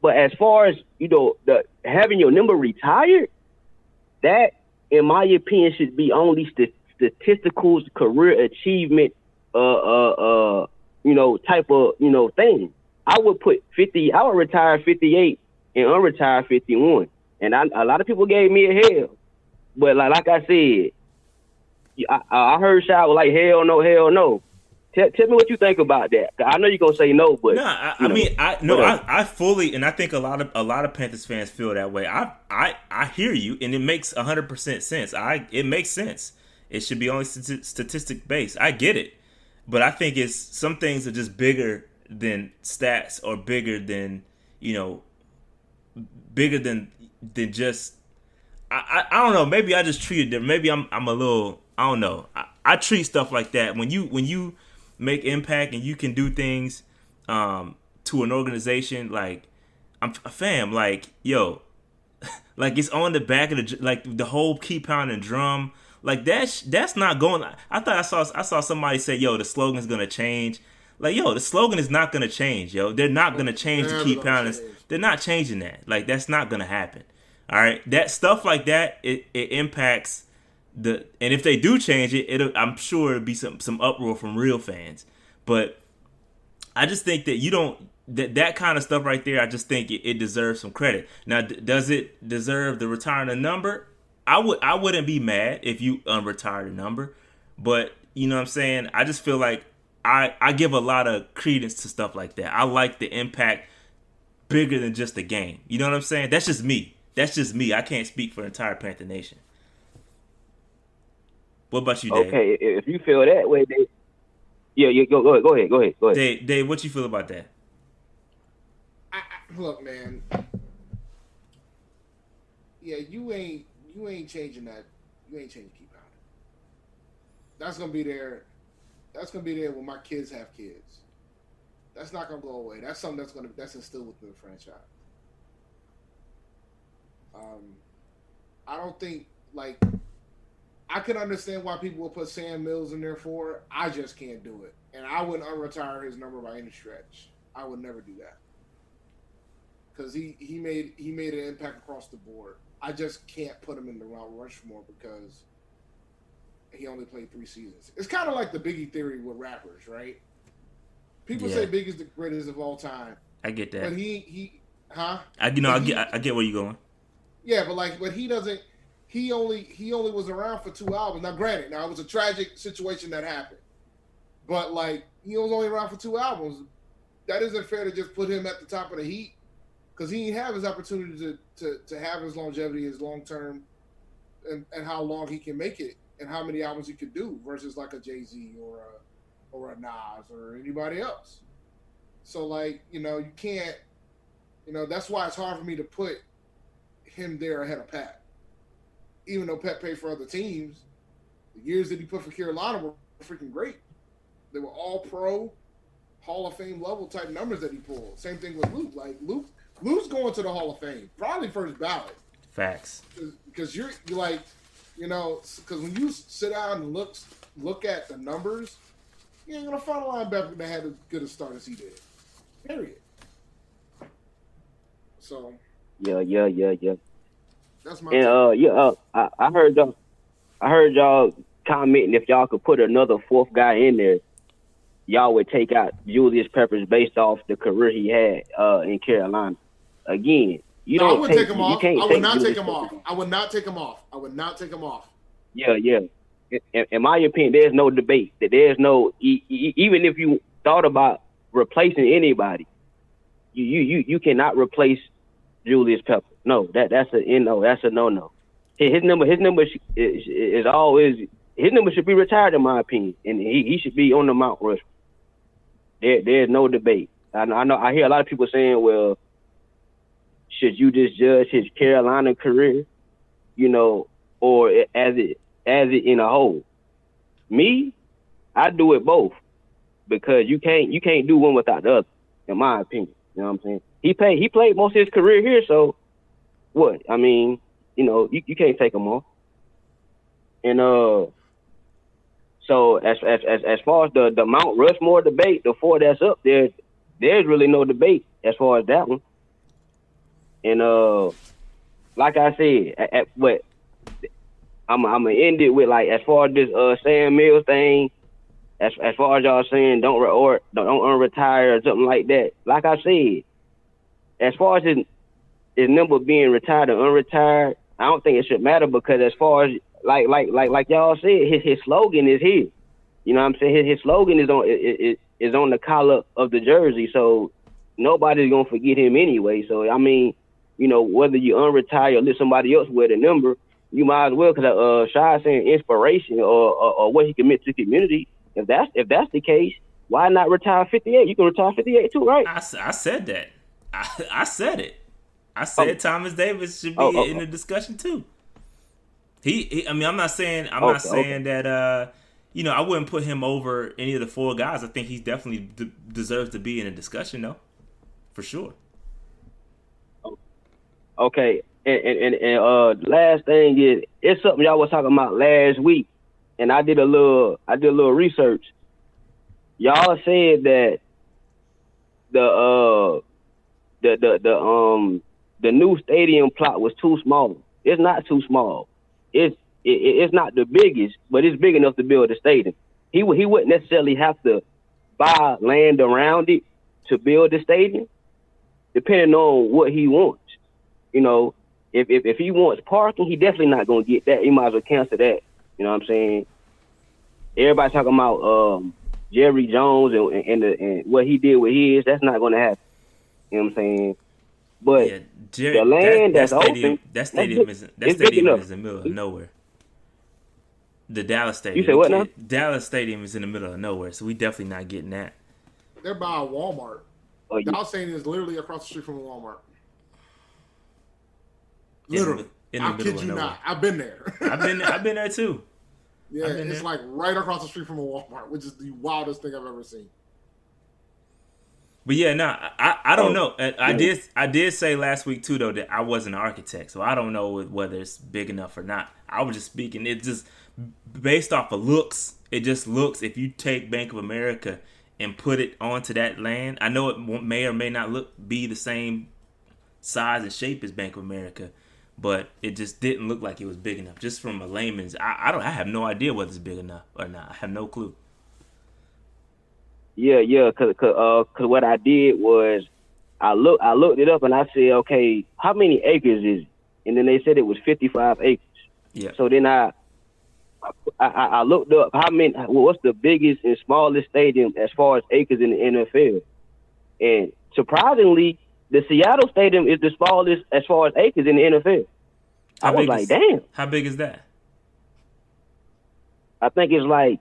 But as far as you know, the having your number retired, that, in my opinion, should be only st- statistical career achievement, uh, uh, uh, you know, type of you know thing. I would put fifty. I would retire fifty eight and unretire fifty one. And I, a lot of people gave me a hell, but like like I said, I, I heard Shaq was like hell no, hell no. Tell, tell me what you think about that. I know you're gonna say no, but No, I, I mean, I no. Uh, I, I fully, and I think a lot of a lot of Panthers fans feel that way. I, I, I hear you, and it makes hundred percent sense. I, it makes sense. It should be only stati- statistic based. I get it, but I think it's some things are just bigger than stats or bigger than you know, bigger than than just. I, I, I don't know. Maybe I just treat it different. Maybe I'm I'm a little. I don't know. I, I treat stuff like that. When you when you make impact and you can do things um, to an organization like I'm fam like yo like it's on the back of the like the whole keep pounding drum. Like that's that's not going I thought I saw I saw somebody say yo the slogan's gonna change. Like yo the slogan is not gonna change yo. They're not gonna change the keep pounding they're not changing that. Like that's not gonna happen. All right? That stuff like that it, it impacts the and if they do change it, it'll I'm sure it'll be some some uproar from real fans. But I just think that you don't that that kind of stuff right there. I just think it, it deserves some credit. Now, d- does it deserve the retirement of number? I would I wouldn't be mad if you unretire the number, but you know what I'm saying. I just feel like I I give a lot of credence to stuff like that. I like the impact bigger than just the game. You know what I'm saying? That's just me. That's just me. I can't speak for the entire Panther Nation. What about you, Dave? okay, if if you feel that way, then yeah, yeah, go go ahead, go ahead, go ahead, go ahead. Dave, Dave, what you feel about that? Look, man. Yeah, you ain't you ain't changing that. You ain't changing keep pounding. That's gonna be there. That's gonna be there when my kids have kids. That's not gonna go away. That's something that's gonna that's instilled within the franchise. Um, I don't think like I can understand why people will put Sam Mills in there for. it. I just can't do it, and I wouldn't unretire his number by any stretch. I would never do that because he he made he made an impact across the board. I just can't put him in the Mount Rushmore because he only played three seasons. It's kind of like the Biggie theory with rappers, right? People Yeah. say Biggie's the greatest of all time, I get that. but he he, huh? I you know I But he- get I get where you're going. Yeah, but like, but he doesn't. He only he only was around for two albums. Now, granted, now it was a tragic situation that happened, but like he was only around for two albums. That isn't fair to just put him at the top of the heat because he didn't have his opportunity to to, to have his longevity, his long term, and, and how long he can make it, and how many albums he could do versus like a Jay Z or a or a Nas or anybody else. So like you know you can't, you know that's why it's hard for me to put him there ahead of Pat. Even though Pat paid for other teams, the years that he put for Carolina were freaking great. They were all pro, Hall of Fame level type numbers that he pulled. Same thing with Luke. Like Luke, Luke's going to the Hall of Fame, probably first ballot, Facts. because you're you're like, you know, because when you sit down and look look at the numbers, you ain't gonna find a linebacker that had as good a start as he did. Period. So Yeah, yeah, yeah, yeah. That's my. And uh, yeah, uh, I, I heard y'all, I heard y'all commenting if y'all could put another fourth guy in there, y'all would take out Julius Peppers based off the career he had uh in Carolina. Again, you no, I don't wouldn't take, take him you off. can't I would take not Julius take him off. Peppers. I would not take him off. I would not take him off. Yeah, yeah. In, in my opinion, there's no debate that there's no e- e- even if you thought about replacing anybody. You you you you cannot replace Julius Pepper. No, that that's a no. that's a no no. His number his number sh- is, is always his number should be retired in my opinion, and he, he should be on the Mount Rushmore. There there's no debate. I I know I hear a lot of people saying, well, should you just judge his Carolina career, you know, or as it as it in a whole? Me, I do it both because you can't you can't do one without the other, in my opinion. You know what I'm saying? He played he played most of his career here, so what? I mean, you know, you, you can't take him off. And uh so as as as as far as the, the Mount Rushmore debate, the four that's up there, there's really no debate as far as that one. And uh like I said, at, at what I'm I'm gonna end it with like as far as this uh Sam Mills thing, as as far as y'all saying don't re- or don't unretire or something like that. Like I said, as far as his number being retired or unretired, I don't think it should matter because as far as like like like like y'all said, his his slogan is here. You know what I'm saying? His, his slogan is on is, is on the collar of the jersey, so nobody's gonna forget him anyway. So I mean, you know, whether you unretire or let somebody else wear the number, you might as well because uh, Shy saying inspiration or, or or what he commit to the community. If that's if that's the case, why not retire 58? You can retire 58 too, right? I, I said that. I, I said it. I said Thomas Davis should be Oh, oh, in oh. the discussion too. He, he I mean, I'm not saying I'm not saying that. uh You know, I wouldn't put him over any of the four guys. I think he's definitely d- deserves to be in a discussion, though, for sure. Okay, and and, and, and uh, last thing is it's something y'all was talking about last week, and I did a little I did a little research. Y'all said that the uh the the the um the new stadium plot was too small. It's not too small. It's it, it- it's not the biggest, but it's big enough to build a stadium. He he wouldn't necessarily have to buy land around it to build the stadium, depending on what he wants. You know, if if, if he wants parking, he definitely not gonna get that. He might as well cancel that. You know what I'm saying? Everybody talking about um, Jerry Jones and and, the, and what he did with his. That's not gonna happen. You know what I'm saying? But Jerry, the land that, that that's stadium, open, that stadium is that stadium is in the middle of nowhere. The Dallas Stadium. You said what now? Dallas Stadium is in the middle of nowhere, so we definitely not getting that. They're by a Walmart. Oh, you- Dallas Stadium is literally across the street from a Walmart. In the- Literally. in the I middle kid you nowhere. not. I've been there. I've been I've been there too. yeah, I've it's there. like right across the street from a Walmart, which is the wildest thing I've ever seen. But yeah, no, I I don't Oh, know. I, I yeah. did I did say last week too though that I wasn't an architect, so I don't know whether it's big enough or not. I was just speaking. It just based off of looks. It just looks. If you take Bank of America and put it onto that land, I know it may or may not look be the same size and shape as Bank of America, but it just didn't look like it was big enough. Just from a layman's, I, I don't. I have no idea whether it's big enough or not. I have no clue. Yeah, yeah, cause, cause, uh, cause what I did was I look, I looked it up and I said, okay, how many acres is it? And then they said it was 55 acres. Yeah. So then I, I, I I looked up how many, what's the biggest and smallest stadium as far as acres in the NFL, and surprisingly, the Seattle Stadium is the smallest as far as acres in the NFL. I was like, is- damn. How big is that? I think it's like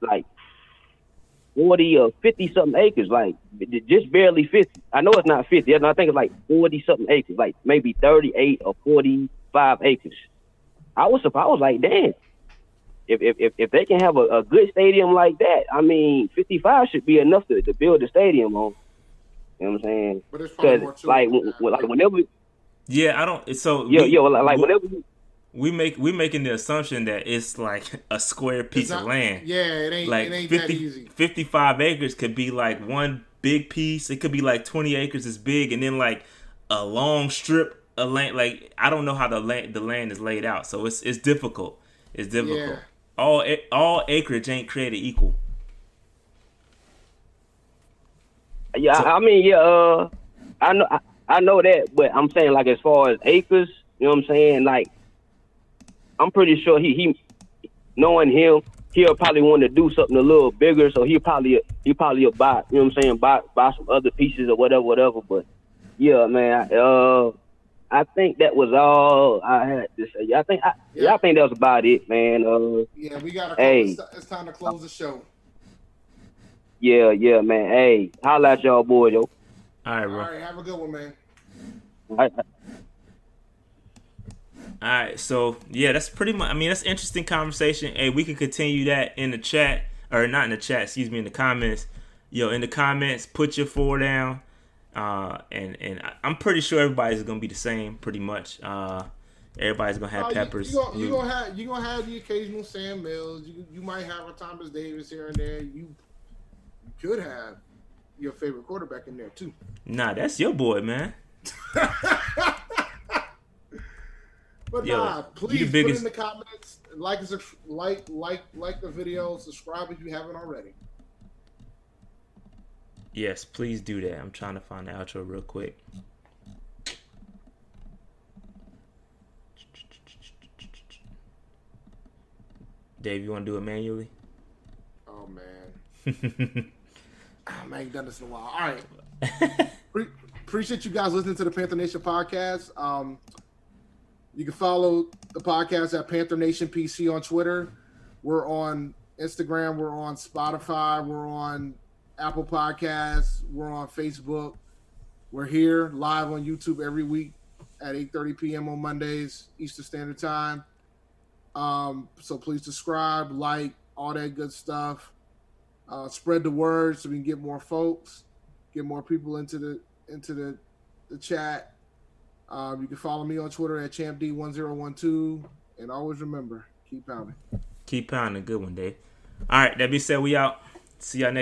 like forty or fifty something acres, like just barely fifty. I know it's not fifty. I think it's like forty something acres, like maybe thirty eight or forty five acres. I was surprised. I was like, damn. If if if, if they can have a, a good stadium like that, I mean, fifty five should be enough to, to build a stadium on. You know what I'm saying? But there's probably more Because like, it w- w- like whenever, Yeah, I don't. So yeah, we- yeah, like, like we- whenever. We make we making the assumption that it's like a square piece not- of land. yeah, it ain't- like it ain't that 50, easy. 55 acres could be like one big piece. It could be like 20 acres is big, and then like a long strip of land. Like I don't know how the land the land is laid out, so it's it's difficult. It's difficult. Yeah. All all acreage ain't created equal. Yeah, I I mean, yeah, uh, I know, I, I know that, but I'm saying like as far as acres, you know what I'm saying? Like, I'm pretty sure he, he, knowing him, he'll probably want to do something a little bigger. So he'll probably he probably buy you know what I'm saying buy buy some other pieces or whatever whatever. But yeah, man, uh, I think that was all I had to say. I think I, yeah. I think that was about it, man. Uh, Yeah, we got to. Hey. It's, it's time to close the show. yeah, yeah, man. Hey, holla at y'all boy, yo. All right, bro. right, have a good one, man. All right. All right, so yeah, that's pretty much. I mean, that's interesting conversation. Hey, we can continue that in the chat, or not in the chat. Excuse me, in the comments. Yo, in the comments, put your four down, uh, and and I'm pretty sure everybody's gonna be the same, pretty much. Uh, everybody's gonna have you- peppers. You, gonna, you gonna have you gonna have the occasional Sam Mills. You, you might have a Thomas Davis here and there. You, you could have your favorite quarterback in there too. Nah, that's your boy, man. But Yo, nah, please put in the comments, like like like like the video, subscribe if you haven't already. Yes, please do that. I'm trying to find the outro real quick. Dave, you want to do it manually? Oh man, I man, you done this in a while. All right. Pre- appreciate you guys listening to the Panther Nation podcast. Um, you can follow the podcast at Panther Nation PC on Twitter. We're on Instagram. We're on Spotify. We're on Apple Podcasts. We're on Facebook. We're here live on YouTube every week at 8:30 p.m. on Mondays Eastern Standard Time. Um, so please subscribe, like, all that good stuff. Uh, spread the word so we can get more folks, get more people into the into the the chat. Um, you can follow me on Twitter at champd1012, and always remember, keep pounding. Keep pounding. Good one, Dave. All right, that being said, we out. See y'all next.